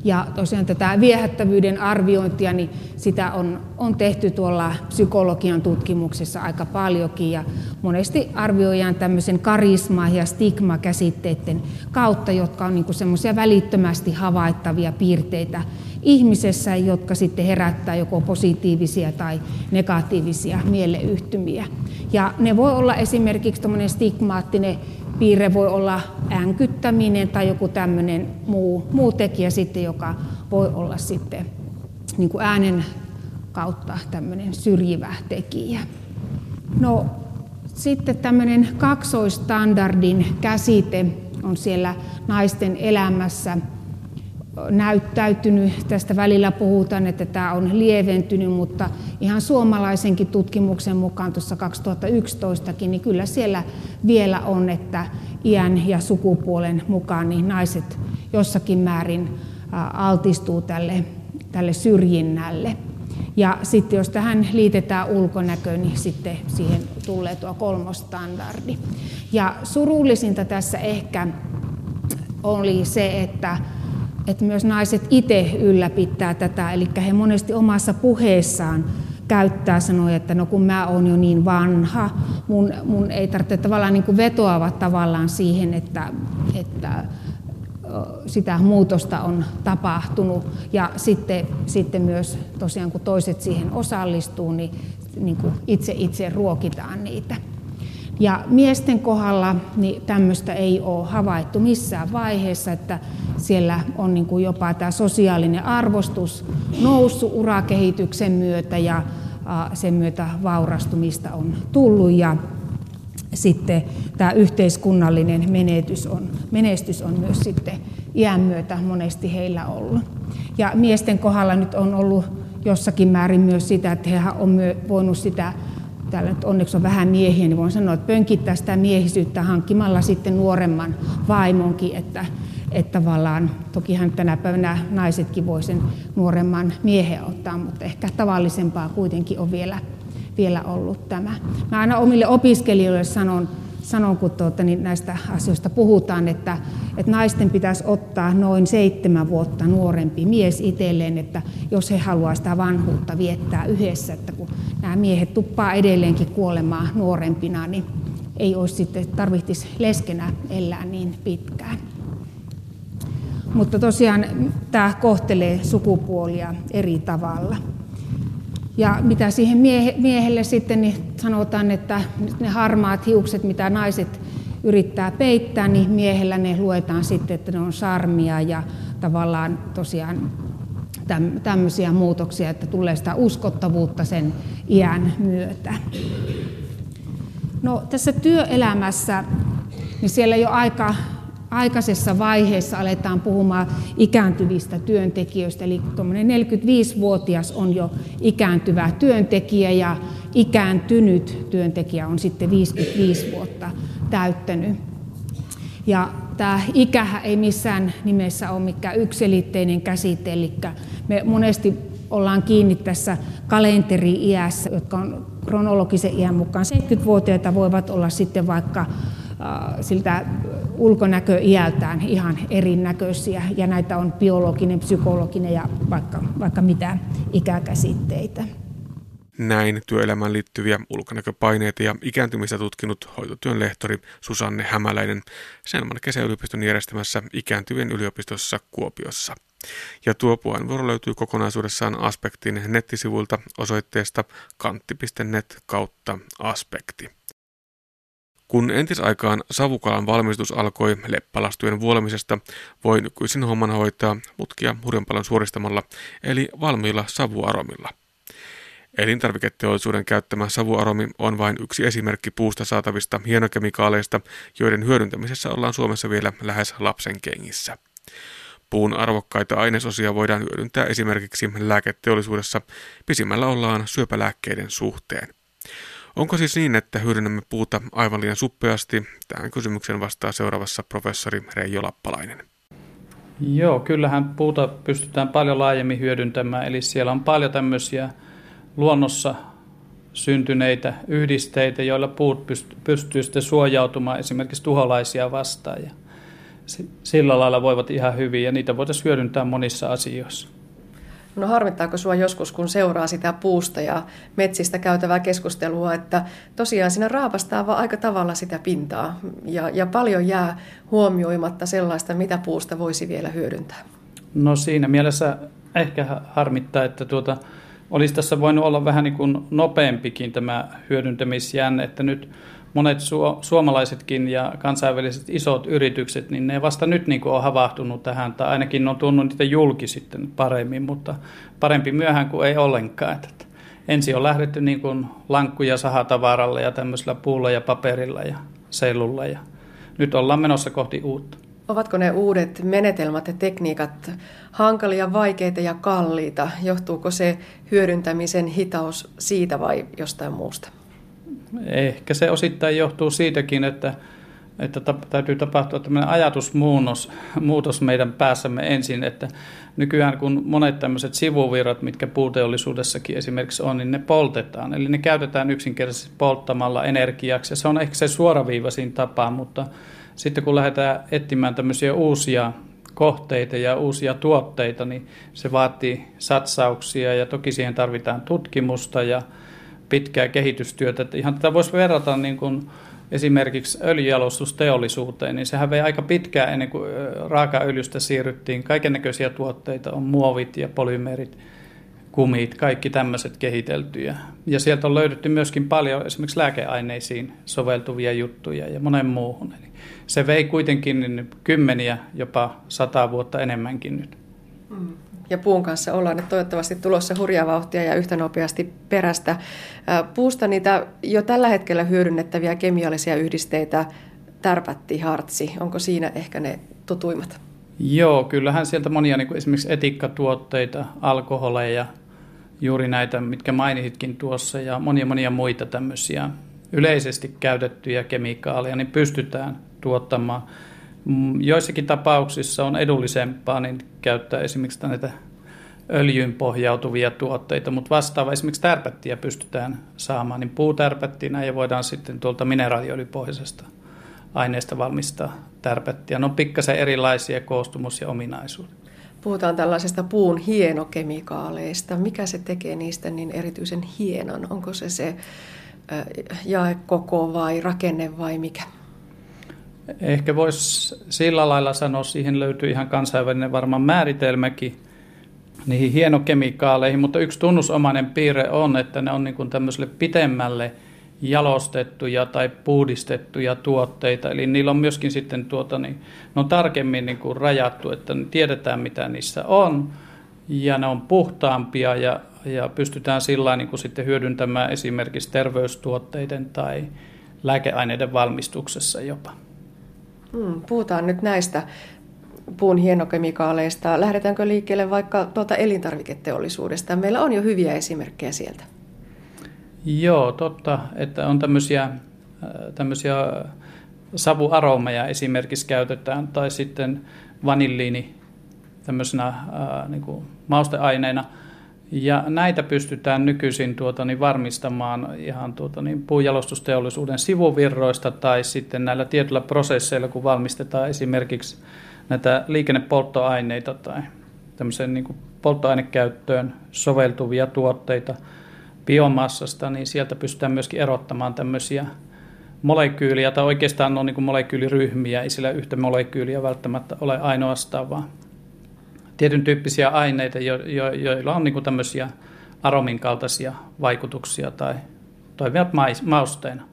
Ja tosiaan tätä viehättävyyden arviointia, niin sitä on, on tehty tuolla psykologian tutkimuksessa aika paljonkin ja monesti arvioidaan tämmöisen karisma- ja stigma-käsitteiden kautta, jotka on niin semmoisia välittömästi havaittavia piirteitä ihmisessä, jotka sitten herättää joko positiivisia tai negatiivisia mieleyhtymiä. Ja ne voi olla esimerkiksi stigmaattinen piirre voi olla änkyttäminen tai joku tämmöinen muu, muu tekijä sitten, joka voi olla sitten niin kuin äänen kautta tämmöinen syrjivä tekijä. No sitten tämmöinen kaksoistandardin käsite on siellä naisten elämässä näyttäytynyt. Tästä välillä puhutaan, että tämä on lieventynyt, mutta ihan suomalaisenkin tutkimuksen mukaan tuossa 2011kin, niin kyllä siellä vielä on, että iän ja sukupuolen mukaan niin naiset jossakin määrin altistuu tälle, tälle syrjinnälle. Ja sitten jos tähän liitetään ulkonäkö, niin sitten siihen tulee tuo kolmostandardi. Ja surullisinta tässä ehkä oli se, että että myös naiset itse ylläpitää tätä, eli he monesti omassa puheessaan käyttää sanoja, että no kun mä oon jo niin vanha, mun, mun ei tarvitse tavallaan niin vetoava tavallaan siihen, että, että sitä muutosta on tapahtunut. Ja sitten, sitten myös tosiaan kun toiset siihen osallistuu, niin, niin kuin itse itse ruokitaan niitä. Ja miesten kohdalla niin tämmöistä ei ole havaittu missään vaiheessa, että siellä on niin kuin jopa tämä sosiaalinen arvostus noussut urakehityksen myötä ja sen myötä vaurastumista on tullut ja sitten tämä yhteiskunnallinen menetys on, menestys on myös sitten iän myötä monesti heillä ollut. Ja miesten kohdalla nyt on ollut jossakin määrin myös sitä, että he on voinut sitä täällä nyt onneksi on vähän miehiä, niin voin sanoa, että pönkittää sitä miehisyyttä hankkimalla sitten nuoremman vaimonkin, että, että tavallaan, tokihan tänä päivänä naisetkin voi sen nuoremman miehen ottaa, mutta ehkä tavallisempaa kuitenkin on vielä, vielä ollut tämä. Mä aina omille opiskelijoille sanon, sanon kun tuota, niin näistä asioista puhutaan, että, että naisten pitäisi ottaa noin seitsemän vuotta nuorempi mies itselleen, että jos he haluavat sitä vanhuutta viettää yhdessä, että kun nämä miehet tuppaa edelleenkin kuolemaan nuorempina, niin ei olisi sitten tarvitsisi leskenä elää niin pitkään. Mutta tosiaan tämä kohtelee sukupuolia eri tavalla. Ja mitä siihen miehelle sitten niin sanotaan, että ne harmaat hiukset, mitä naiset yrittää peittää, niin miehellä ne luetaan sitten, että ne on sarmia ja tavallaan tosiaan tämmöisiä muutoksia, että tulee sitä uskottavuutta sen iän myötä. No, tässä työelämässä, niin siellä jo aika aikaisessa vaiheessa aletaan puhumaan ikääntyvistä työntekijöistä. Eli 45-vuotias on jo ikääntyvä työntekijä ja ikääntynyt työntekijä on sitten 55 vuotta täyttänyt. Ja tämä ikä ei missään nimessä ole mikään yksilitteinen käsite, eli me monesti ollaan kiinni tässä kalenteri-iässä, jotka on kronologisen iän mukaan 70-vuotiaita, voivat olla sitten vaikka siltä ulkonäköiältään ihan erinäköisiä ja näitä on biologinen, psykologinen ja vaikka, vaikka mitä ikäkäsitteitä. Näin työelämään liittyviä ulkonäköpaineita ja ikääntymistä tutkinut hoitotyön lehtori Susanne Hämäläinen Selman kesäyliopiston järjestämässä ikääntyvien yliopistossa Kuopiossa. Ja tuo puheenvuoro löytyy kokonaisuudessaan Aspektin nettisivuilta osoitteesta kantti.net kautta aspekti. Kun entisaikaan savukalan valmistus alkoi leppalastujen vuolemisesta, voi nykyisin homman hoitaa mutkia hurjan suoristamalla, eli valmiilla savuaromilla. Elintarviketeollisuuden käyttämä savuaromi on vain yksi esimerkki puusta saatavista hienokemikaaleista, joiden hyödyntämisessä ollaan Suomessa vielä lähes lapsen kengissä. Puun arvokkaita ainesosia voidaan hyödyntää esimerkiksi lääketeollisuudessa, pisimmällä ollaan syöpälääkkeiden suhteen. Onko siis niin, että hyödynnämme puuta aivan liian suppeasti? Tähän kysymykseen vastaa seuraavassa professori Reijo Lappalainen. Joo, kyllähän puuta pystytään paljon laajemmin hyödyntämään, eli siellä on paljon tämmöisiä luonnossa syntyneitä yhdisteitä, joilla puut pystyy sitten suojautumaan esimerkiksi tuholaisia vastaan. Ja sillä lailla voivat ihan hyvin ja niitä voitaisiin hyödyntää monissa asioissa. No harmittaako sinua joskus, kun seuraa sitä puusta ja metsistä käytävää keskustelua, että tosiaan siinä raapastaa vaan aika tavalla sitä pintaa ja, ja paljon jää huomioimatta sellaista, mitä puusta voisi vielä hyödyntää? No siinä mielessä ehkä harmittaa, että tuota, olisi tässä voinut olla vähän niin kuin nopeampikin tämä hyödyntämisjänne, että nyt monet su- suomalaisetkin ja kansainväliset isot yritykset, niin ne vasta nyt niin kuin on havahtunut tähän, tai ainakin on tunnut niitä julki sitten paremmin, mutta parempi myöhään kuin ei ollenkaan. Että ensin on lähdetty niin kuin lankkuja sahatavaralla ja tämmöisellä puulla ja paperilla ja sellulla ja nyt ollaan menossa kohti uutta. Ovatko ne uudet menetelmät ja tekniikat hankalia, vaikeita ja kalliita? Johtuuko se hyödyntämisen hitaus siitä vai jostain muusta? Ehkä se osittain johtuu siitäkin, että, että täytyy tapahtua tämmöinen ajatusmuutos muutos meidän päässämme ensin, että nykyään kun monet tämmöiset sivuvirrat, mitkä puuteollisuudessakin esimerkiksi on, niin ne poltetaan. Eli ne käytetään yksinkertaisesti polttamalla energiaksi ja se on ehkä se suoraviivaisin tapa, mutta sitten kun lähdetään etsimään tämmöisiä uusia kohteita ja uusia tuotteita, niin se vaatii satsauksia ja toki siihen tarvitaan tutkimusta ja pitkää kehitystyötä. Että ihan tätä voisi verrata niin kuin esimerkiksi öljyjalostusteollisuuteen, niin sehän vei aika pitkään ennen kuin raakaöljystä siirryttiin. Kaikennäköisiä tuotteita on muovit ja polymerit, kumit, kaikki tämmöiset kehiteltyjä. Ja sieltä on löydetty myöskin paljon esimerkiksi lääkeaineisiin soveltuvia juttuja ja monen muuhun. Eli se vei kuitenkin niin kymmeniä, jopa sata vuotta enemmänkin nyt. Mm ja puun kanssa ollaan nyt toivottavasti tulossa hurjaa vauhtia ja yhtä nopeasti perästä. Puusta niitä jo tällä hetkellä hyödynnettäviä kemiallisia yhdisteitä, tärpätti, hartsi, onko siinä ehkä ne tutuimmat? Joo, kyllähän sieltä monia niin kuin esimerkiksi etikkatuotteita, alkoholeja, juuri näitä, mitkä mainititkin tuossa, ja monia monia muita tämmöisiä yleisesti käytettyjä kemikaaleja, niin pystytään tuottamaan joissakin tapauksissa on edullisempaa niin käyttää esimerkiksi näitä öljyyn pohjautuvia tuotteita, mutta vastaava esimerkiksi tärpättiä pystytään saamaan, niin puutärpättinä ja voidaan sitten tuolta mineraaliöljypohjaisesta aineesta valmistaa tärpättiä. Ne on pikkasen erilaisia koostumus ja ominaisuudet. Puhutaan tällaisesta puun hienokemikaaleista. Mikä se tekee niistä niin erityisen hienon? Onko se se jaekoko vai rakenne vai mikä? Ehkä voisi sillä lailla sanoa, siihen löytyy ihan kansainvälinen varmaan määritelmäkin niihin hienokemikaaleihin, mutta yksi tunnusomainen piirre on, että ne on niin kuin tämmöiselle pitemmälle jalostettuja tai puhdistettuja tuotteita. Eli niillä on myöskin sitten tuota, niin, ne on tarkemmin niin kuin rajattu, että tiedetään mitä niissä on ja ne on puhtaampia ja, ja pystytään sillä niin kuin sitten hyödyntämään esimerkiksi terveystuotteiden tai lääkeaineiden valmistuksessa jopa. Hmm, puhutaan nyt näistä puun hienokemikaaleista. Lähdetäänkö liikkeelle vaikka tuolta elintarviketeollisuudesta? Meillä on jo hyviä esimerkkejä sieltä. Joo, totta, että on tämmöisiä, äh, tämmöisiä savuaromeja esimerkiksi käytetään, tai sitten vanilliini tämmöisenä ää, äh, niin kuin mausteaineena – ja näitä pystytään nykyisin tuota, niin varmistamaan ihan tuota, niin puujalostusteollisuuden sivuvirroista tai sitten näillä tietyillä prosesseilla, kun valmistetaan esimerkiksi näitä liikennepolttoaineita tai tämmöisen niin kuin polttoainekäyttöön soveltuvia tuotteita biomassasta, niin sieltä pystytään myöskin erottamaan tämmöisiä molekyyliä, tai oikeastaan on niin molekyyliryhmiä, ei sillä yhtä molekyyliä välttämättä ole ainoastaan, vaan tietyn tyyppisiä aineita, jo, jo, joilla on niin kuin tämmöisiä aromin kaltaisia vaikutuksia tai toimivat mais, mausteina.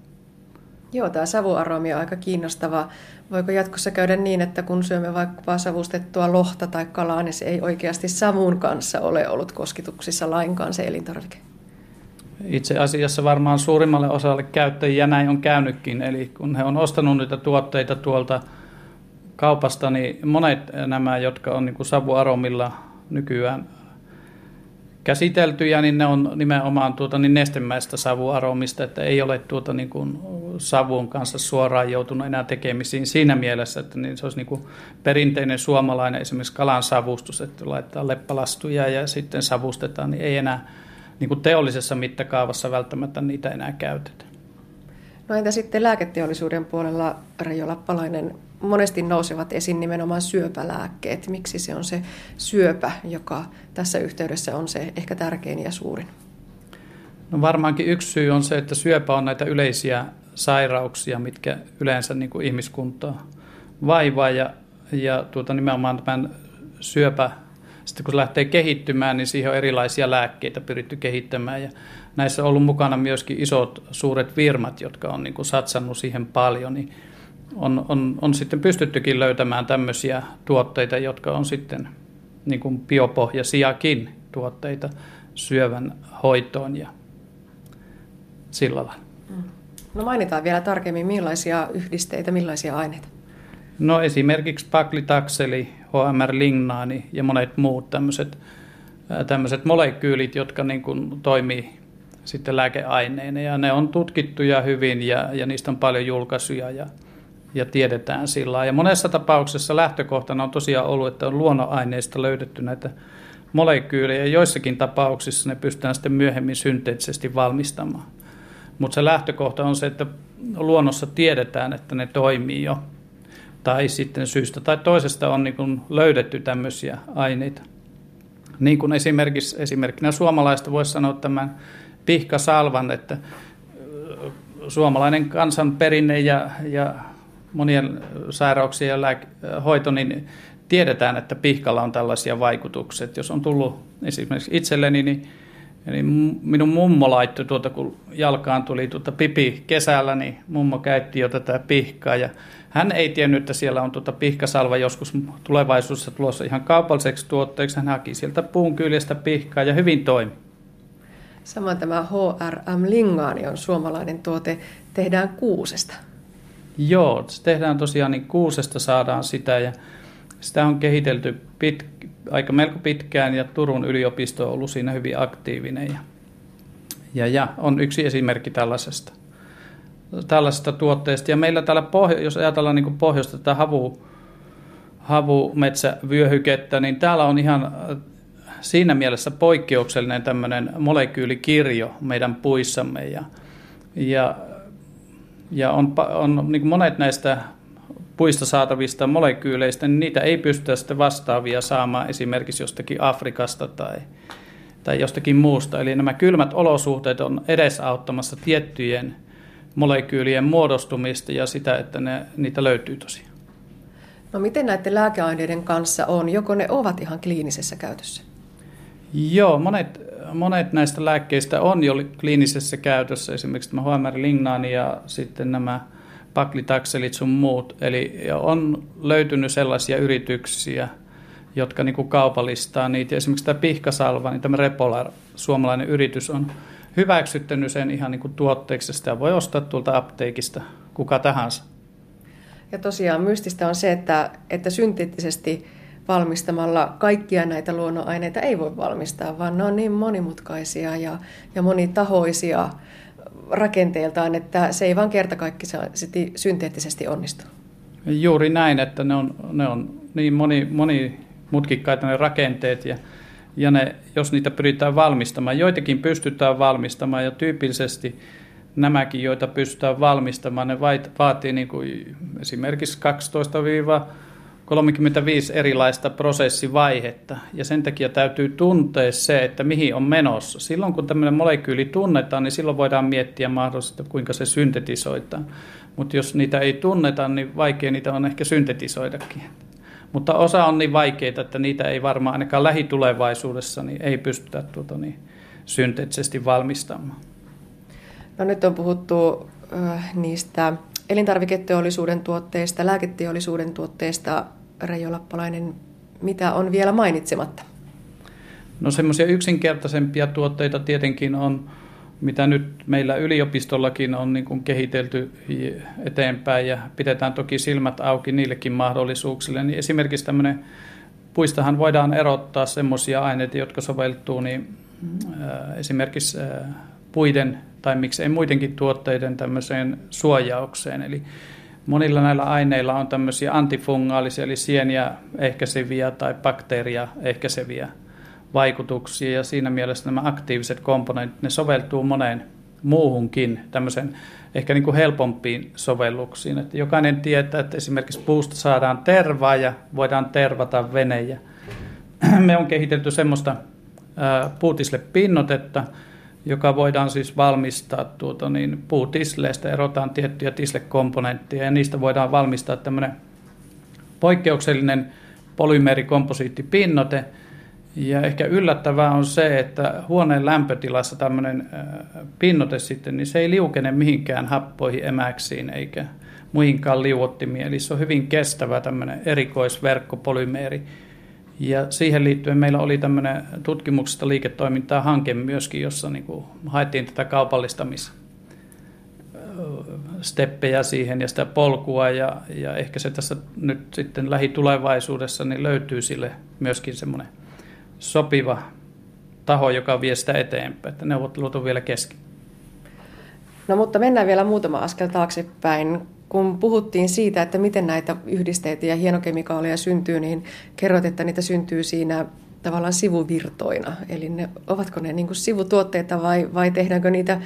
Joo, tämä savuaromi on aika kiinnostava. Voiko jatkossa käydä niin, että kun syömme vaikka savustettua lohta tai kalaa, niin se ei oikeasti savun kanssa ole ollut kosketuksissa lainkaan se elintarvike? Itse asiassa varmaan suurimmalle osalle käyttäjiä näin on käynytkin. Eli kun he on ostanut niitä tuotteita tuolta kaupasta, niin monet nämä, jotka on niin kuin savuaromilla nykyään käsiteltyjä, niin ne on nimenomaan tuota, niin nestemäistä savuaromista, että ei ole tuota, niin kuin savun kanssa suoraan joutunut enää tekemisiin siinä mielessä, että niin se olisi niin kuin perinteinen suomalainen esimerkiksi kalan savustus, että laitetaan leppalastuja ja sitten savustetaan, niin ei enää niin kuin teollisessa mittakaavassa välttämättä niitä enää käytetä. No entä sitten lääketeollisuuden puolella, Reijo Lappalainen, monesti nousevat esiin nimenomaan syöpälääkkeet. Miksi se on se syöpä, joka tässä yhteydessä on se ehkä tärkein ja suurin? No varmaankin yksi syy on se, että syöpä on näitä yleisiä sairauksia, mitkä yleensä niin kuin ihmiskuntaa vaivaa ja, ja tuota, nimenomaan tämän syöpä, sitten kun se lähtee kehittymään, niin siihen on erilaisia lääkkeitä pyritty kehittämään ja näissä on ollut mukana myöskin isot suuret firmat, jotka on niin kuin satsannut siihen paljon, niin on, on, on sitten pystyttykin löytämään tämmöisiä tuotteita, jotka on sitten niin kuin biopohjaisiakin tuotteita syövän hoitoon ja sillä lailla. Mm. No mainitaan vielä tarkemmin, millaisia yhdisteitä, millaisia aineita? No esimerkiksi paklitakseli, HMR-lignaani ja monet muut tämmöiset, tämmöiset molekyylit, jotka niin kuin toimii sitten lääkeaineina. Ja ne on tutkittuja hyvin ja, ja niistä on paljon julkaisuja ja, ja tiedetään sillä Ja monessa tapauksessa lähtökohtana on tosiaan ollut, että on luonnonaineista löydetty näitä molekyylejä. Joissakin tapauksissa ne pystytään sitten myöhemmin synteettisesti valmistamaan. Mutta se lähtökohta on se, että luonnossa tiedetään, että ne toimii jo. Tai sitten syystä tai toisesta on niin löydetty tämmöisiä aineita. Niin kuin esimerkiksi, esimerkkinä suomalaista voisi sanoa tämän pihkasalvan, että suomalainen kansanperinne ja, ja monien sairauksien lääk- hoito, niin tiedetään, että pihkalla on tällaisia vaikutuksia. Jos on tullut esimerkiksi itselleni, niin Eli minun mummo laittoi tuota, kun jalkaan tuli tuota pipi kesällä, niin mummo käytti jo tätä pihkaa. Ja hän ei tiennyt, että siellä on tuota pihkasalva joskus tulevaisuudessa tulossa ihan kaupalliseksi tuotteeksi. Hän haki sieltä puun kyljestä pihkaa ja hyvin toimi. Samoin tämä HRM Lingaani on suomalainen tuote. Tehdään kuusesta. Joo, se tehdään tosiaan niin kuusesta saadaan sitä ja sitä on kehitelty pit, aika melko pitkään ja Turun yliopisto on ollut siinä hyvin aktiivinen ja, ja, ja on yksi esimerkki tällaisesta, tällaisesta tuotteesta. Ja meillä täällä, pohjo, jos ajatellaan niin pohjoista tätä havu, havumetsävyöhykettä, niin täällä on ihan siinä mielessä poikkeuksellinen tämmöinen molekyylikirjo meidän puissamme ja, ja, ja on, on niin monet näistä puista saatavista molekyyleistä, niin niitä ei pystytä sitten vastaavia saamaan esimerkiksi jostakin Afrikasta tai, tai jostakin muusta. Eli nämä kylmät olosuhteet on edesauttamassa tiettyjen molekyylien muodostumista ja sitä, että ne, niitä löytyy tosiaan. No miten näiden lääkeaineiden kanssa on? Joko ne ovat ihan kliinisessä käytössä? Joo, monet, monet näistä lääkkeistä on jo kliinisessä käytössä, esimerkiksi tämä HMR-lignaani ja sitten nämä paklitakselit sun muut. Eli on löytynyt sellaisia yrityksiä, jotka niin kaupallistaa niitä. Esimerkiksi tämä Pihkasalva, niin tämä Repolar, suomalainen yritys, on hyväksyttänyt sen ihan niin tuotteeksi. Sitä voi ostaa tuolta apteekista kuka tahansa. Ja tosiaan mystistä on se, että, että synteettisesti valmistamalla kaikkia näitä luonnonaineita ei voi valmistaa, vaan ne on niin monimutkaisia ja, ja monitahoisia rakenteeltaan, että se ei vaan kerta kaikki synteettisesti onnistu. Juuri näin, että ne on, ne on niin moni, monimutkikkaita ne rakenteet ja, ja ne, jos niitä pyritään valmistamaan, joitakin pystytään valmistamaan ja tyypillisesti nämäkin, joita pystytään valmistamaan, ne vaatii niin kuin esimerkiksi 12 35 erilaista prosessivaihetta ja sen takia täytyy tuntea se, että mihin on menossa. Silloin kun tämmöinen molekyyli tunnetaan, niin silloin voidaan miettiä mahdollisesti, kuinka se syntetisoitaan. Mutta jos niitä ei tunneta, niin vaikea niitä on ehkä syntetisoidakin. Mutta osa on niin vaikeita, että niitä ei varmaan ainakaan lähitulevaisuudessa niin ei pystytä tuota, niin, synteettisesti valmistamaan. No nyt on puhuttu äh, niistä elintarviketeollisuuden tuotteista, lääketeollisuuden tuotteista, Reijo Lappalainen, mitä on vielä mainitsematta? No semmoisia yksinkertaisempia tuotteita tietenkin on, mitä nyt meillä yliopistollakin on niin kuin kehitelty eteenpäin ja pidetään toki silmät auki niillekin mahdollisuuksille. Niin esimerkiksi tämmöinen, puistahan voidaan erottaa semmoisia aineita, jotka soveltuu niin, äh, esimerkiksi äh, puiden tai miksei muidenkin tuotteiden tämmöiseen suojaukseen. Eli Monilla näillä aineilla on tämmöisiä antifungaalisia, eli sieniä ehkäiseviä tai bakteeria ehkäiseviä vaikutuksia, ja siinä mielessä nämä aktiiviset komponentit, ne soveltuu moneen muuhunkin tämmöisen ehkä niin kuin helpompiin sovelluksiin. Että jokainen tietää, että esimerkiksi puusta saadaan tervaa ja voidaan tervata venejä. Me on kehitelty semmoista puutisle pinnotetta, joka voidaan siis valmistaa tuota, niin puutisleistä, erotaan tiettyjä tislekomponentteja ja niistä voidaan valmistaa tämmöinen poikkeuksellinen polymeerikomposiittipinnote. Ja ehkä yllättävää on se, että huoneen lämpötilassa tämmöinen pinnote sitten, niin se ei liukene mihinkään happoihin, emäksiin eikä muihinkaan liuottimiin. Eli se on hyvin kestävä tämmöinen erikoisverkkopolymeeri. Ja siihen liittyen meillä oli tämmöinen tutkimuksesta liiketoimintaa hanke myöskin, jossa niin kuin haettiin tätä kaupallistamis steppejä siihen ja sitä polkua. Ja, ja ehkä se tässä nyt sitten lähitulevaisuudessa niin löytyy sille myöskin semmoinen sopiva taho, joka vie sitä eteenpäin, että neuvottelut on vielä kesken. No mutta mennään vielä muutama askel taaksepäin kun puhuttiin siitä, että miten näitä yhdisteitä ja hienokemikaaleja syntyy, niin kerroit, että niitä syntyy siinä tavallaan sivuvirtoina. Eli ne, ovatko ne niin kuin sivutuotteita vai, vai tehdäänkö niitä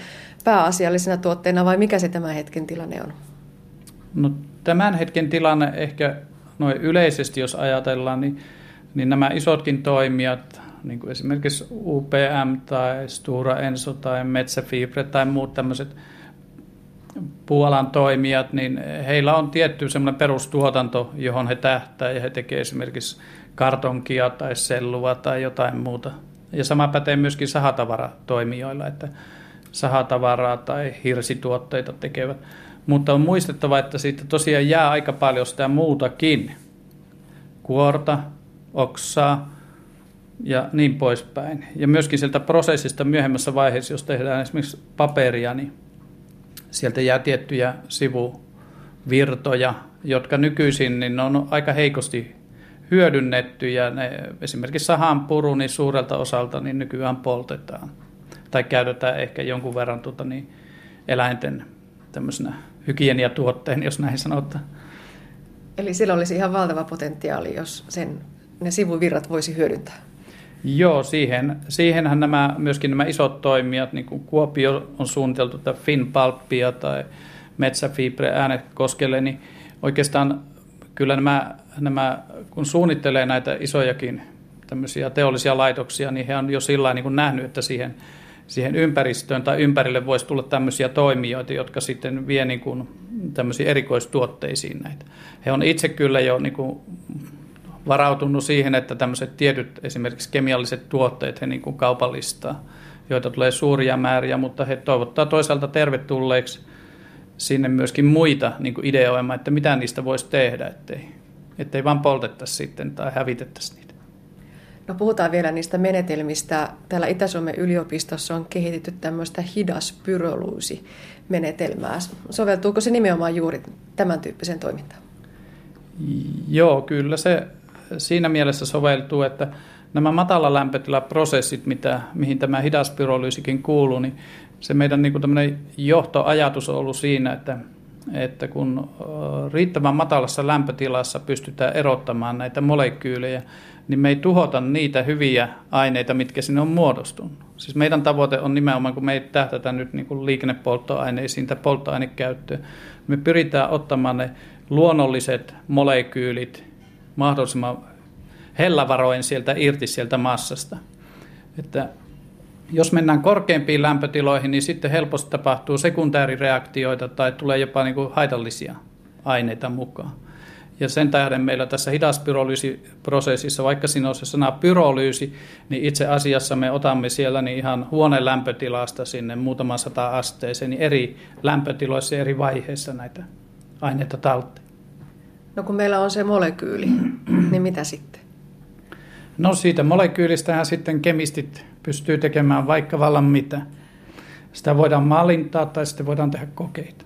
pääasiallisena tuotteena vai mikä se tämän hetken tilanne on? No, tämän hetken tilanne ehkä noin yleisesti, jos ajatellaan, niin, niin nämä isotkin toimijat, niin kuin esimerkiksi UPM tai Stura Enso tai Metsäfibre tai muut tämmöiset puolan toimijat, niin heillä on tietty semmoinen perustuotanto, johon he tähtää ja he tekevät esimerkiksi kartonkia tai sellua tai jotain muuta. Ja sama pätee myöskin sahatavaratoimijoilla, että sahatavaraa tai hirsituotteita tekevät. Mutta on muistettava, että siitä tosiaan jää aika paljon sitä muutakin. Kuorta, oksaa ja niin poispäin. Ja myöskin sieltä prosessista myöhemmässä vaiheessa, jos tehdään esimerkiksi paperia, niin sieltä jää tiettyjä sivuvirtoja, jotka nykyisin niin on aika heikosti hyödynnetty ja ne, esimerkiksi sahan puru niin suurelta osalta niin nykyään poltetaan tai käytetään ehkä jonkun verran tuota, niin eläinten tämmöisenä hygieniatuotteen, jos näin sanotaan. Eli sillä olisi ihan valtava potentiaali, jos sen, ne sivuvirrat voisi hyödyntää. Joo, siihen, siihenhän nämä, myöskin nämä isot toimijat, niin kuin Kuopio on suunniteltu tätä Finpalppia tai Metsäfibre Äänekoskelle, niin oikeastaan kyllä nämä, nämä, kun suunnittelee näitä isojakin tämmöisiä teollisia laitoksia, niin he on jo sillä niin nähnyt, että siihen, siihen ympäristöön tai ympärille voisi tulla tämmöisiä toimijoita, jotka sitten vie niin kuin tämmöisiin erikoistuotteisiin näitä. He on itse kyllä jo niin kuin varautunut siihen, että tämmöiset tietyt esimerkiksi kemialliset tuotteet he niin kuin kaupallistaa, joita tulee suuria määriä, mutta he toivottaa toisaalta tervetulleeksi sinne myöskin muita niin kuin ideoimaan, että mitä niistä voisi tehdä, ettei, ettei vaan poltettaisi sitten tai hävitettäisi niitä. No puhutaan vielä niistä menetelmistä. Täällä Itä-Suomen yliopistossa on kehitetty tämmöistä hidas menetelmää. Soveltuuko se nimenomaan juuri tämän tyyppiseen toimintaan? Joo, kyllä se siinä mielessä soveltuu, että nämä matala lämpötilaprosessit, mitä, mihin tämä hidas pyrolyysikin kuuluu, niin se meidän niin kuin johtoajatus on ollut siinä, että, että kun riittävän matalassa lämpötilassa pystytään erottamaan näitä molekyylejä, niin me ei tuhota niitä hyviä aineita, mitkä sinne on muodostunut. Siis meidän tavoite on nimenomaan, kun me ei tähtätä nyt niin kuin liikennepolttoaineisiin tai polttoainekäyttöön, me pyritään ottamaan ne luonnolliset molekyylit mahdollisimman hellävaroin sieltä irti sieltä massasta. Että jos mennään korkeampiin lämpötiloihin, niin sitten helposti tapahtuu sekundäärireaktioita tai tulee jopa niin kuin haitallisia aineita mukaan. Ja sen tähden meillä tässä hidaspyrolyysiprosessissa, vaikka siinä on se sana pyrolyysi, niin itse asiassa me otamme siellä niin ihan huoneen lämpötilasta sinne muutaman sata asteeseen, niin eri lämpötiloissa eri vaiheissa näitä aineita talteen. No kun meillä on se molekyyli, niin mitä sitten? No siitä molekyylistähän sitten kemistit pystyy tekemään vaikka vallan mitä. Sitä voidaan mallintaa tai sitten voidaan tehdä kokeita.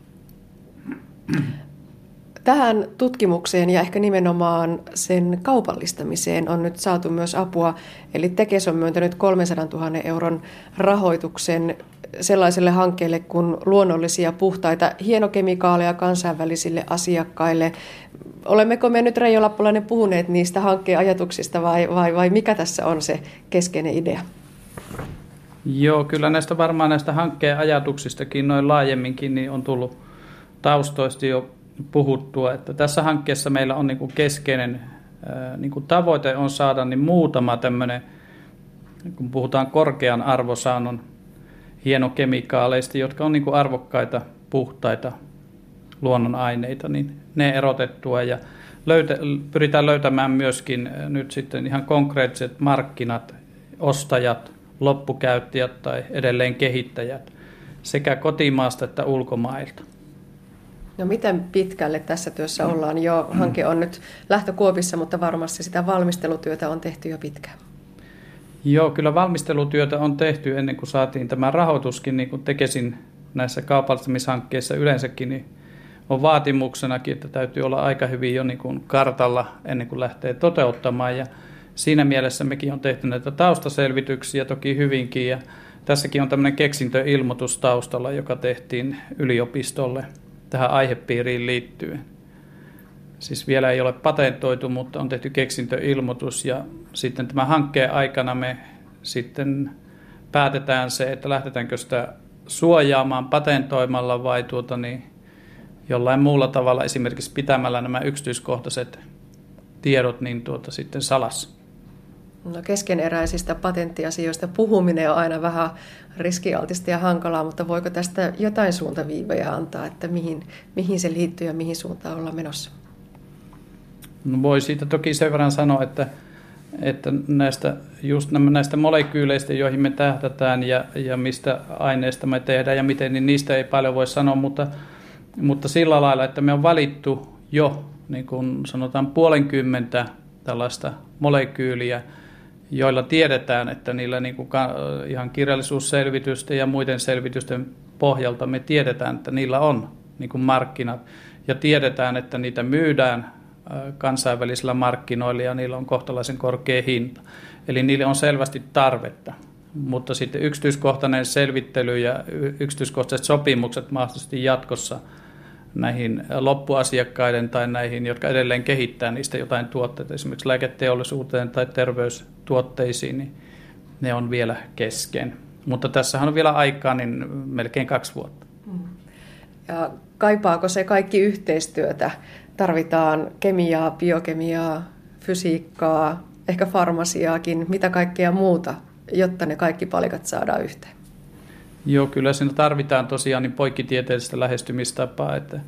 Tähän tutkimukseen ja ehkä nimenomaan sen kaupallistamiseen on nyt saatu myös apua. Eli Tekes on myöntänyt 300 000 euron rahoituksen sellaiselle hankkeelle kuin luonnollisia puhtaita hienokemikaaleja kansainvälisille asiakkaille. Olemmeko me nyt Reijo Lappulainen puhuneet niistä hankkeen ajatuksista vai, vai, vai mikä tässä on se keskeinen idea? Joo, kyllä näistä varmaan näistä hankkeen ajatuksistakin noin laajemminkin niin on tullut taustoista jo puhuttua, että tässä hankkeessa meillä on niin kuin keskeinen niin kuin tavoite on saada niin muutama tämmöinen, kun puhutaan korkean arvosaannon hienokemikaaleista, jotka on niin kuin arvokkaita, puhtaita luonnonaineita, niin ne erotettua ja löytä, pyritään löytämään myöskin nyt sitten ihan konkreettiset markkinat, ostajat, loppukäyttäjät tai edelleen kehittäjät sekä kotimaasta että ulkomailta. No miten pitkälle tässä työssä ollaan jo? Hanke on nyt lähtökuopissa, mutta varmasti sitä valmistelutyötä on tehty jo pitkään. Joo, kyllä valmistelutyötä on tehty ennen kuin saatiin tämä rahoituskin, niin kuin tekesin näissä kaupallistamishankkeissa yleensäkin, niin on vaatimuksenakin, että täytyy olla aika hyvin jo niin kuin kartalla ennen kuin lähtee toteuttamaan. Ja siinä mielessä mekin on tehty näitä taustaselvityksiä toki hyvinkin. Ja tässäkin on tämmöinen keksintöilmoitus taustalla, joka tehtiin yliopistolle tähän aihepiiriin liittyen. Siis vielä ei ole patentoitu, mutta on tehty keksintöilmoitus ja sitten tämän hankkeen aikana me sitten päätetään se, että lähdetäänkö sitä suojaamaan patentoimalla vai tuota niin, jollain muulla tavalla, esimerkiksi pitämällä nämä yksityiskohtaiset tiedot niin tuota sitten salassa. No keskeneräisistä patenttiasioista puhuminen on aina vähän riskialtista ja hankalaa, mutta voiko tästä jotain suuntaviivoja antaa, että mihin, mihin se liittyy ja mihin suuntaan ollaan menossa? No voi siitä toki sen verran sanoa, että, että näistä, just näistä molekyyleistä, joihin me tähdätään ja, ja mistä aineista me tehdään ja miten, niin niistä ei paljon voi sanoa, mutta, mutta sillä lailla, että me on valittu jo niin kuin sanotaan puolenkymmentä tällaista molekyyliä, joilla tiedetään, että niillä niin kuin ihan kirjallisuusselvitysten ja muiden selvitysten pohjalta me tiedetään, että niillä on niin kuin markkinat. Ja tiedetään, että niitä myydään kansainvälisillä markkinoilla ja niillä on kohtalaisen korkea hinta. Eli niille on selvästi tarvetta. Mutta sitten yksityiskohtainen selvittely ja yksityiskohtaiset sopimukset mahdollisesti jatkossa näihin loppuasiakkaiden tai näihin, jotka edelleen kehittää niistä jotain tuotteita, esimerkiksi lääketeollisuuteen tai terveystuotteisiin, niin ne on vielä kesken. Mutta tässähän on vielä aikaa niin melkein kaksi vuotta. Ja kaipaako se kaikki yhteistyötä tarvitaan kemiaa, biokemiaa, fysiikkaa, ehkä farmasiaakin, mitä kaikkea muuta, jotta ne kaikki palikat saadaan yhteen? Joo, kyllä siinä tarvitaan tosiaan niin poikkitieteellistä lähestymistapaa, että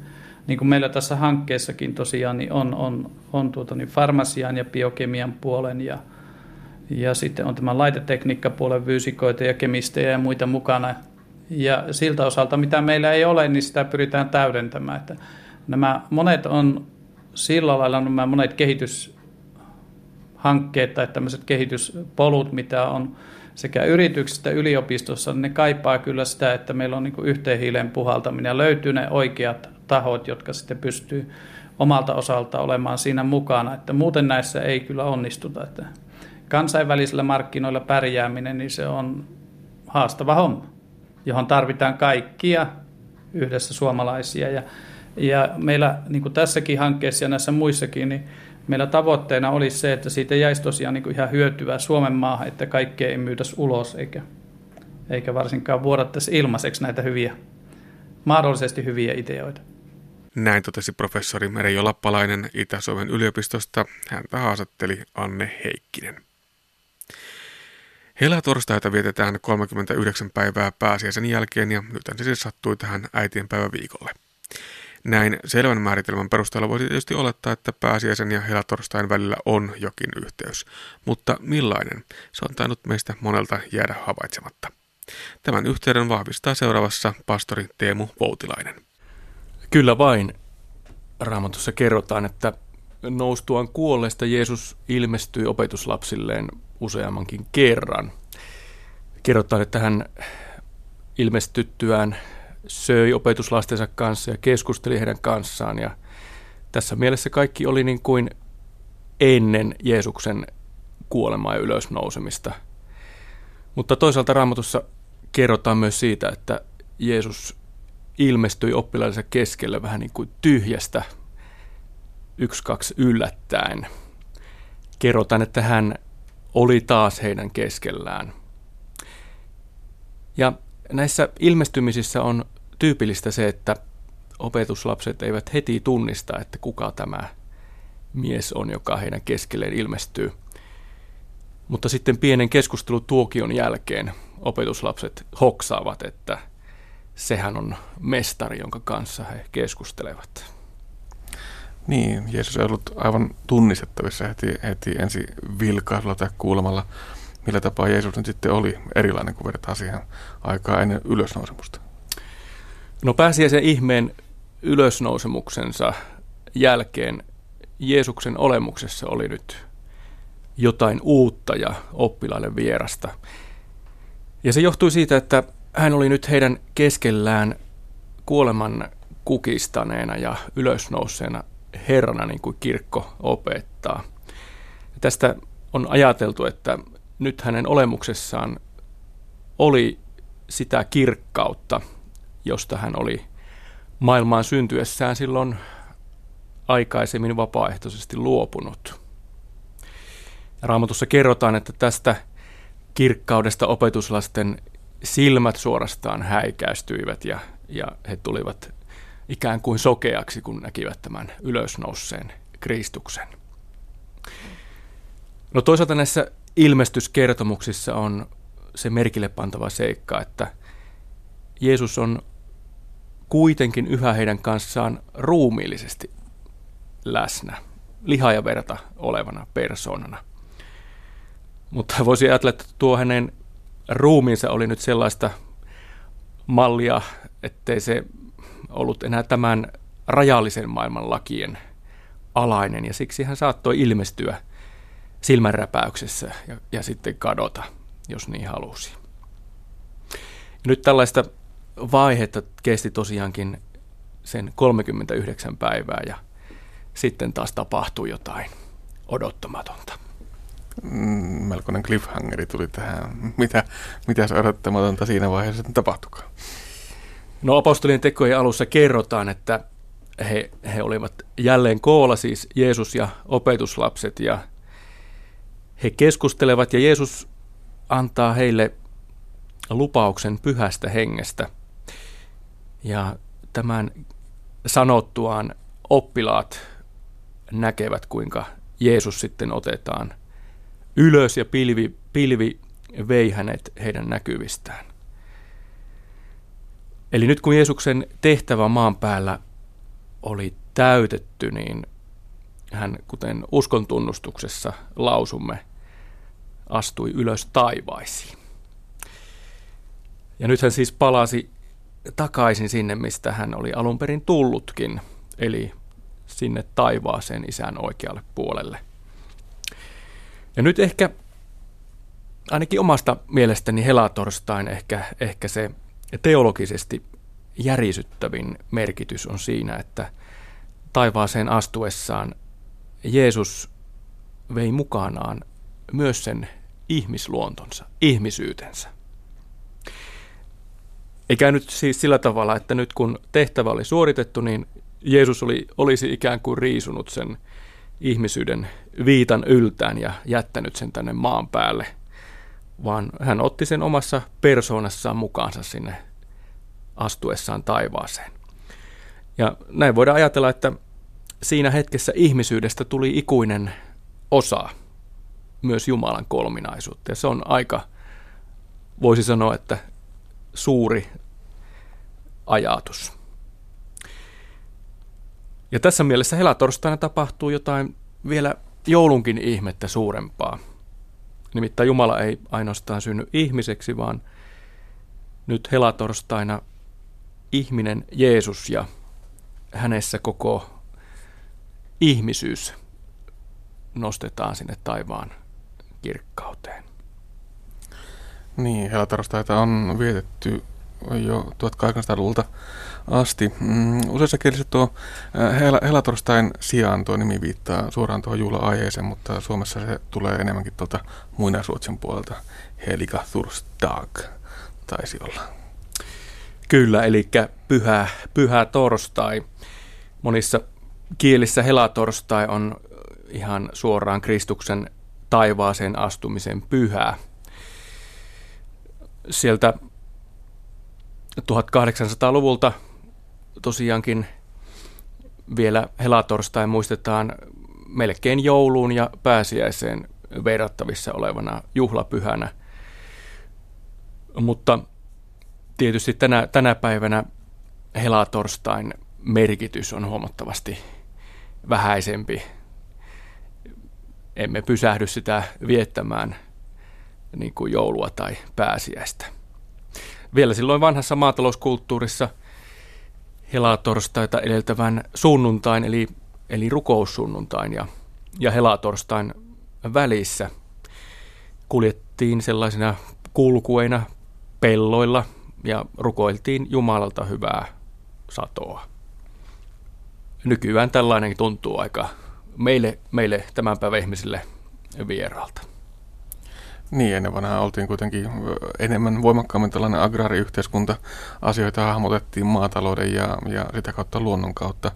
niin kuin meillä tässä hankkeessakin tosiaan niin on, on, on tuota, niin farmasian ja biokemian puolen ja, ja sitten on tämä laitetekniikkapuolen fyysikoita ja kemistejä ja muita mukana. Ja siltä osalta, mitä meillä ei ole, niin sitä pyritään täydentämään. Että Nämä monet on sillä lailla nämä monet kehityshankkeet tai tämmöiset kehityspolut, mitä on sekä yrityksistä yliopistossa, niin ne kaipaa kyllä sitä, että meillä on niin yhteen hiileen puhaltaminen ja löytyy ne oikeat tahot, jotka sitten pystyy omalta osalta olemaan siinä mukana, että muuten näissä ei kyllä onnistuta. Että kansainvälisillä markkinoilla pärjääminen, niin se on haastava homma, johon tarvitaan kaikkia yhdessä suomalaisia ja ja meillä niin kuin tässäkin hankkeessa ja näissä muissakin, niin meillä tavoitteena olisi se, että siitä jäisi tosiaan niin kuin ihan hyötyvää Suomen maahan, että kaikkea ei myydäisi ulos eikä, eikä varsinkaan vuodattaisi ilmaiseksi näitä hyviä, mahdollisesti hyviä ideoita. Näin totesi professori Merjo Lappalainen Itä-Suomen yliopistosta. Häntä haastatteli Anne Heikkinen. Helatorstaita vietetään 39 päivää pääsiäisen jälkeen ja nyt se siis sattui tähän äitienpäiväviikolle. Näin selvän määritelmän perusteella voisi tietysti olettaa, että pääsiäisen ja helatorstain välillä on jokin yhteys. Mutta millainen? Se on tainnut meistä monelta jäädä havaitsematta. Tämän yhteyden vahvistaa seuraavassa pastori Teemu Voutilainen. Kyllä vain. Raamatussa kerrotaan, että noustuaan kuolleesta Jeesus ilmestyi opetuslapsilleen useammankin kerran. Kerrotaan, että hän ilmestyttyään söi opetuslastensa kanssa ja keskusteli heidän kanssaan. Ja tässä mielessä kaikki oli niin kuin ennen Jeesuksen kuolemaa ja ylösnousemista. Mutta toisaalta raamatussa kerrotaan myös siitä, että Jeesus ilmestyi oppilaidensa keskelle vähän niin kuin tyhjästä yksi, kaksi yllättäen. Kerrotaan, että hän oli taas heidän keskellään. Ja näissä ilmestymisissä on tyypillistä se, että opetuslapset eivät heti tunnista, että kuka tämä mies on, joka heidän keskelleen ilmestyy. Mutta sitten pienen keskustelutuokion jälkeen opetuslapset hoksaavat, että sehän on mestari, jonka kanssa he keskustelevat. Niin, Jeesus ei ollut aivan tunnistettavissa heti, heti ensi vilkaisulla tai kuulemalla, millä tapaa Jeesus nyt sitten oli erilainen, kun vertaa siihen aikaa ennen ylösnousemusta. No pääsiäisen ihmeen ylösnousemuksensa jälkeen Jeesuksen olemuksessa oli nyt jotain uutta ja oppilaille vierasta. Ja se johtui siitä, että hän oli nyt heidän keskellään kuoleman kukistaneena ja ylösnouseena Herrana, niin kuin kirkko opettaa. Ja tästä on ajateltu, että nyt hänen olemuksessaan oli sitä kirkkautta, josta hän oli maailmaan syntyessään silloin aikaisemmin vapaaehtoisesti luopunut. Raamatussa kerrotaan, että tästä kirkkaudesta opetuslasten silmät suorastaan häikäistyivät ja, ja he tulivat ikään kuin sokeaksi, kun näkivät tämän ylösnouseen Kristuksen. No toisaalta näissä ilmestyskertomuksissa on se merkille pantava seikka, että Jeesus on kuitenkin yhä heidän kanssaan ruumiillisesti läsnä, liha ja verta olevana persoonana. Mutta voisi ajatella, että tuo hänen ruumiinsa oli nyt sellaista mallia, ettei se ollut enää tämän rajallisen maailman lakien alainen, ja siksi hän saattoi ilmestyä silmänräpäyksessä ja, ja sitten kadota, jos niin halusi. Ja nyt tällaista vaihetta kesti tosiaankin sen 39 päivää ja sitten taas tapahtui jotain odottamatonta. Mm, melkoinen cliffhangeri tuli tähän. Mitä, mitä se odottamatonta siinä vaiheessa tapahtukaan? No apostolien tekojen alussa kerrotaan, että he, he olivat jälleen koolla, siis Jeesus ja opetuslapset, ja he keskustelevat, ja Jeesus antaa heille lupauksen pyhästä hengestä. Ja tämän sanottuaan oppilaat näkevät, kuinka Jeesus sitten otetaan ylös ja pilvi, pilvi vei hänet heidän näkyvistään. Eli nyt kun Jeesuksen tehtävä maan päällä oli täytetty, niin hän, kuten uskon tunnustuksessa lausumme, astui ylös taivaisiin. Ja nyt hän siis palasi takaisin sinne, mistä hän oli alun perin tullutkin, eli sinne taivaaseen isän oikealle puolelle. Ja nyt ehkä ainakin omasta mielestäni helatorstain ehkä, ehkä se teologisesti järisyttävin merkitys on siinä, että taivaaseen astuessaan Jeesus vei mukanaan myös sen ihmisluontonsa, ihmisyytensä. Eikä nyt siis sillä tavalla, että nyt kun tehtävä oli suoritettu, niin Jeesus oli, olisi ikään kuin riisunut sen ihmisyyden viitan yltään ja jättänyt sen tänne maan päälle, vaan hän otti sen omassa persoonassaan mukaansa sinne astuessaan taivaaseen. Ja näin voidaan ajatella, että siinä hetkessä ihmisyydestä tuli ikuinen osa myös Jumalan kolminaisuutta. Ja se on aika, voisi sanoa, että suuri ajatus. Ja tässä mielessä helatorstaina tapahtuu jotain vielä joulunkin ihmettä suurempaa. Nimittäin Jumala ei ainoastaan synny ihmiseksi, vaan nyt helatorstaina ihminen Jeesus ja hänessä koko ihmisyys nostetaan sinne taivaan kirkkauteen. Niin, helatorstaita on vietetty jo 1800-luvulta asti. Mm, useissa kielissä tuo hel- helatorstain sijaan tuo nimi viittaa suoraan tuohon juhla-aiheeseen, mutta Suomessa se tulee enemmänkin tuolta muinaisruotsin puolelta. Helika Thursdag taisi olla. Kyllä, eli pyhä, pyhä torstai. Monissa kielissä helatorstai on ihan suoraan Kristuksen taivaaseen astumisen pyhää. Sieltä 1800-luvulta tosiaankin vielä helatorstai muistetaan melkein jouluun ja pääsiäiseen verrattavissa olevana juhlapyhänä. Mutta tietysti tänä, tänä päivänä helatorstain merkitys on huomattavasti vähäisempi. Emme pysähdy sitä viettämään niin kuin joulua tai pääsiäistä. Vielä silloin vanhassa maatalouskulttuurissa helatorstaita edeltävän sunnuntain, eli, eli rukoussunnuntain ja, ja helatorstain välissä kuljettiin sellaisina kulkueina pelloilla ja rukoiltiin Jumalalta hyvää satoa. Nykyään tällainen tuntuu aika meille, meille tämän päivän ihmisille vieraalta. Niin, ennen vanhaa oltiin kuitenkin enemmän voimakkaammin tällainen agraariyhteiskunta. Asioita hahmotettiin maatalouden ja, ja sitä kautta luonnon kautta.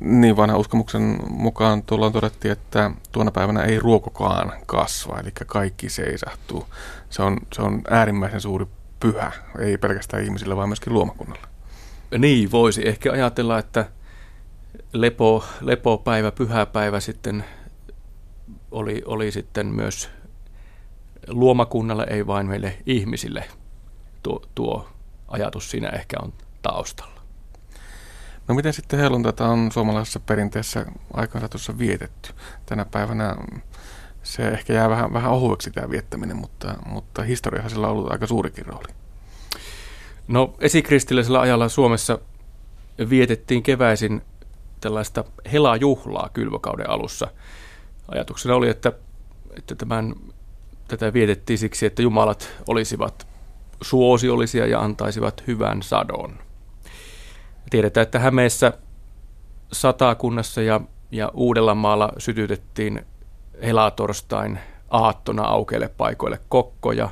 Niin vanha uskomuksen mukaan tuolloin todettiin, että tuona päivänä ei ruokokaan kasva, eli kaikki seisahtuu. Se on, se on äärimmäisen suuri pyhä, ei pelkästään ihmisille, vaan myöskin luomakunnalle. Niin, voisi ehkä ajatella, että lepo, lepopäivä, pyhäpäivä sitten oli, oli sitten myös luomakunnalle, ei vain meille ihmisille. Tuo, tuo ajatus siinä ehkä on taustalla. No miten sitten helluntaita on suomalaisessa perinteessä aikaansaatossa vietetty? Tänä päivänä se ehkä jää vähän, vähän ohueksi tämä viettäminen, mutta, mutta historiassa sillä on ollut aika suurikin rooli. No esikristillisellä ajalla Suomessa vietettiin keväisin tällaista helajuhlaa kylvökauden alussa. Ajatuksena oli, että, että tämän, tätä vietettiin siksi, että jumalat olisivat suosiollisia ja antaisivat hyvän sadon. Tiedetään, että Hämeessä satakunnassa ja, ja Uudellamaalla sytytettiin helatorstain aattona aukeille paikoille kokkoja,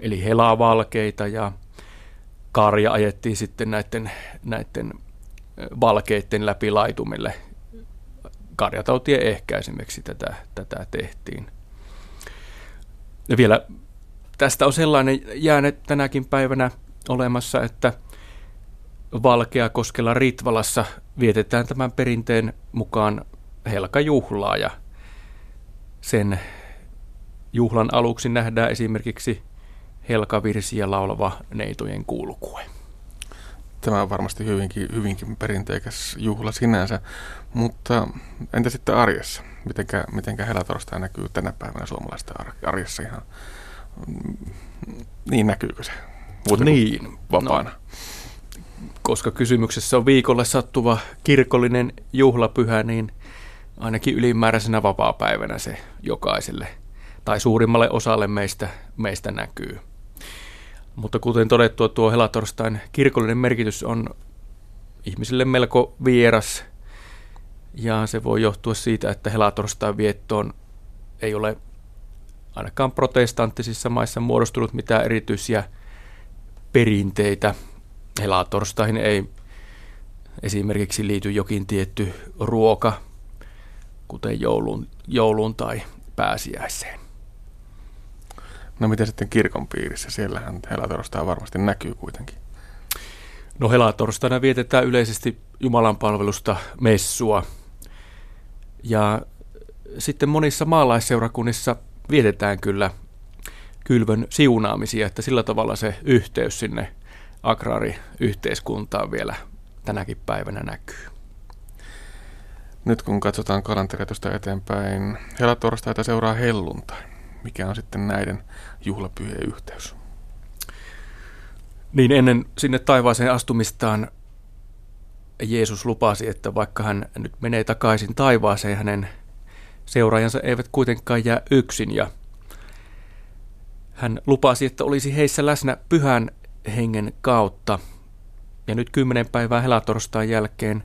eli helavalkeita ja karja ajettiin sitten näiden, näiden valkeiden läpi laitumille. Karjatautien ehkäisemiseksi tätä, tätä tehtiin. Ja vielä tästä on sellainen jääne tänäkin päivänä olemassa, että Valkeakoskella Ritvalassa vietetään tämän perinteen mukaan helkajuhlaa ja sen juhlan aluksi nähdään esimerkiksi helkavirsiä laulava neitojen kulkue. Tämä on varmasti hyvinkin, hyvinkin perinteikäs juhla sinänsä, mutta entä sitten arjessa? Mitenkä, mitenkä helatorstai näkyy tänä päivänä suomalaisten arjessa ihan? Niin näkyykö se? Muuten niin. Vapaana. No, koska kysymyksessä on viikolle sattuva kirkollinen juhlapyhä, niin ainakin ylimääräisenä vapaa-päivänä se jokaiselle tai suurimmalle osalle meistä, meistä näkyy. Mutta kuten todettua, tuo helatorstain kirkollinen merkitys on ihmisille melko vieras. Ja se voi johtua siitä, että helatorstain viettoon ei ole ainakaan protestanttisissa maissa muodostunut mitään erityisiä perinteitä. Helatorstaihin ei esimerkiksi liity jokin tietty ruoka, kuten jouluun, jouluun tai pääsiäiseen. No miten sitten kirkon piirissä? Siellähän helatorstai varmasti näkyy kuitenkin. No helatorstaina vietetään yleisesti Jumalan palvelusta messua. Ja sitten monissa maalaisseurakunnissa vietetään kyllä kylvön siunaamisia, että sillä tavalla se yhteys sinne agraariyhteiskuntaan vielä tänäkin päivänä näkyy. Nyt kun katsotaan kalenteritusta eteenpäin, helatorstaita seuraa helluntai mikä on sitten näiden juhlapyhien yhteys? Niin ennen sinne taivaaseen astumistaan Jeesus lupasi, että vaikka hän nyt menee takaisin taivaaseen, hänen seuraajansa eivät kuitenkaan jää yksin ja hän lupasi, että olisi heissä läsnä pyhän hengen kautta. Ja nyt kymmenen päivää helatorstain jälkeen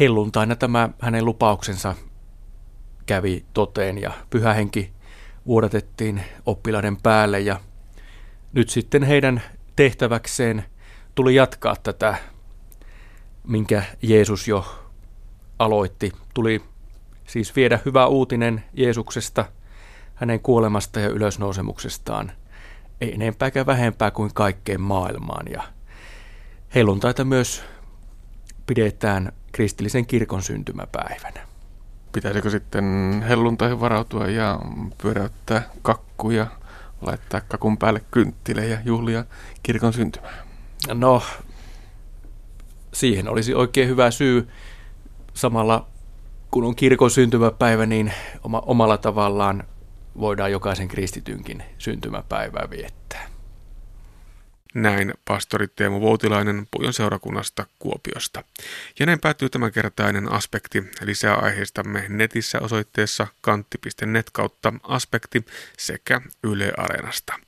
helluntaina tämä hänen lupauksensa kävi toteen ja pyhä henki vuodatettiin oppilaiden päälle ja nyt sitten heidän tehtäväkseen tuli jatkaa tätä, minkä Jeesus jo aloitti. Tuli siis viedä hyvä uutinen Jeesuksesta, hänen kuolemasta ja ylösnousemuksestaan ei enempääkään vähempää kuin kaikkeen maailmaan. Ja helluntaita myös pidetään kristillisen kirkon syntymäpäivänä. Pitäisikö sitten helluntaihin varautua ja pyöräyttää kakkuja, laittaa kakun päälle kynttilejä, juhlia kirkon syntymää? No, siihen olisi oikein hyvä syy. Samalla kun on kirkon syntymäpäivä, niin oma, omalla tavallaan voidaan jokaisen kristitynkin syntymäpäivää viettää. Näin pastori Teemu Voutilainen Pujon seurakunnasta Kuopiosta. Ja näin päättyy tämänkertainen aspekti. Lisää aiheistamme netissä osoitteessa kantti.net kautta aspekti sekä Yle Areenasta.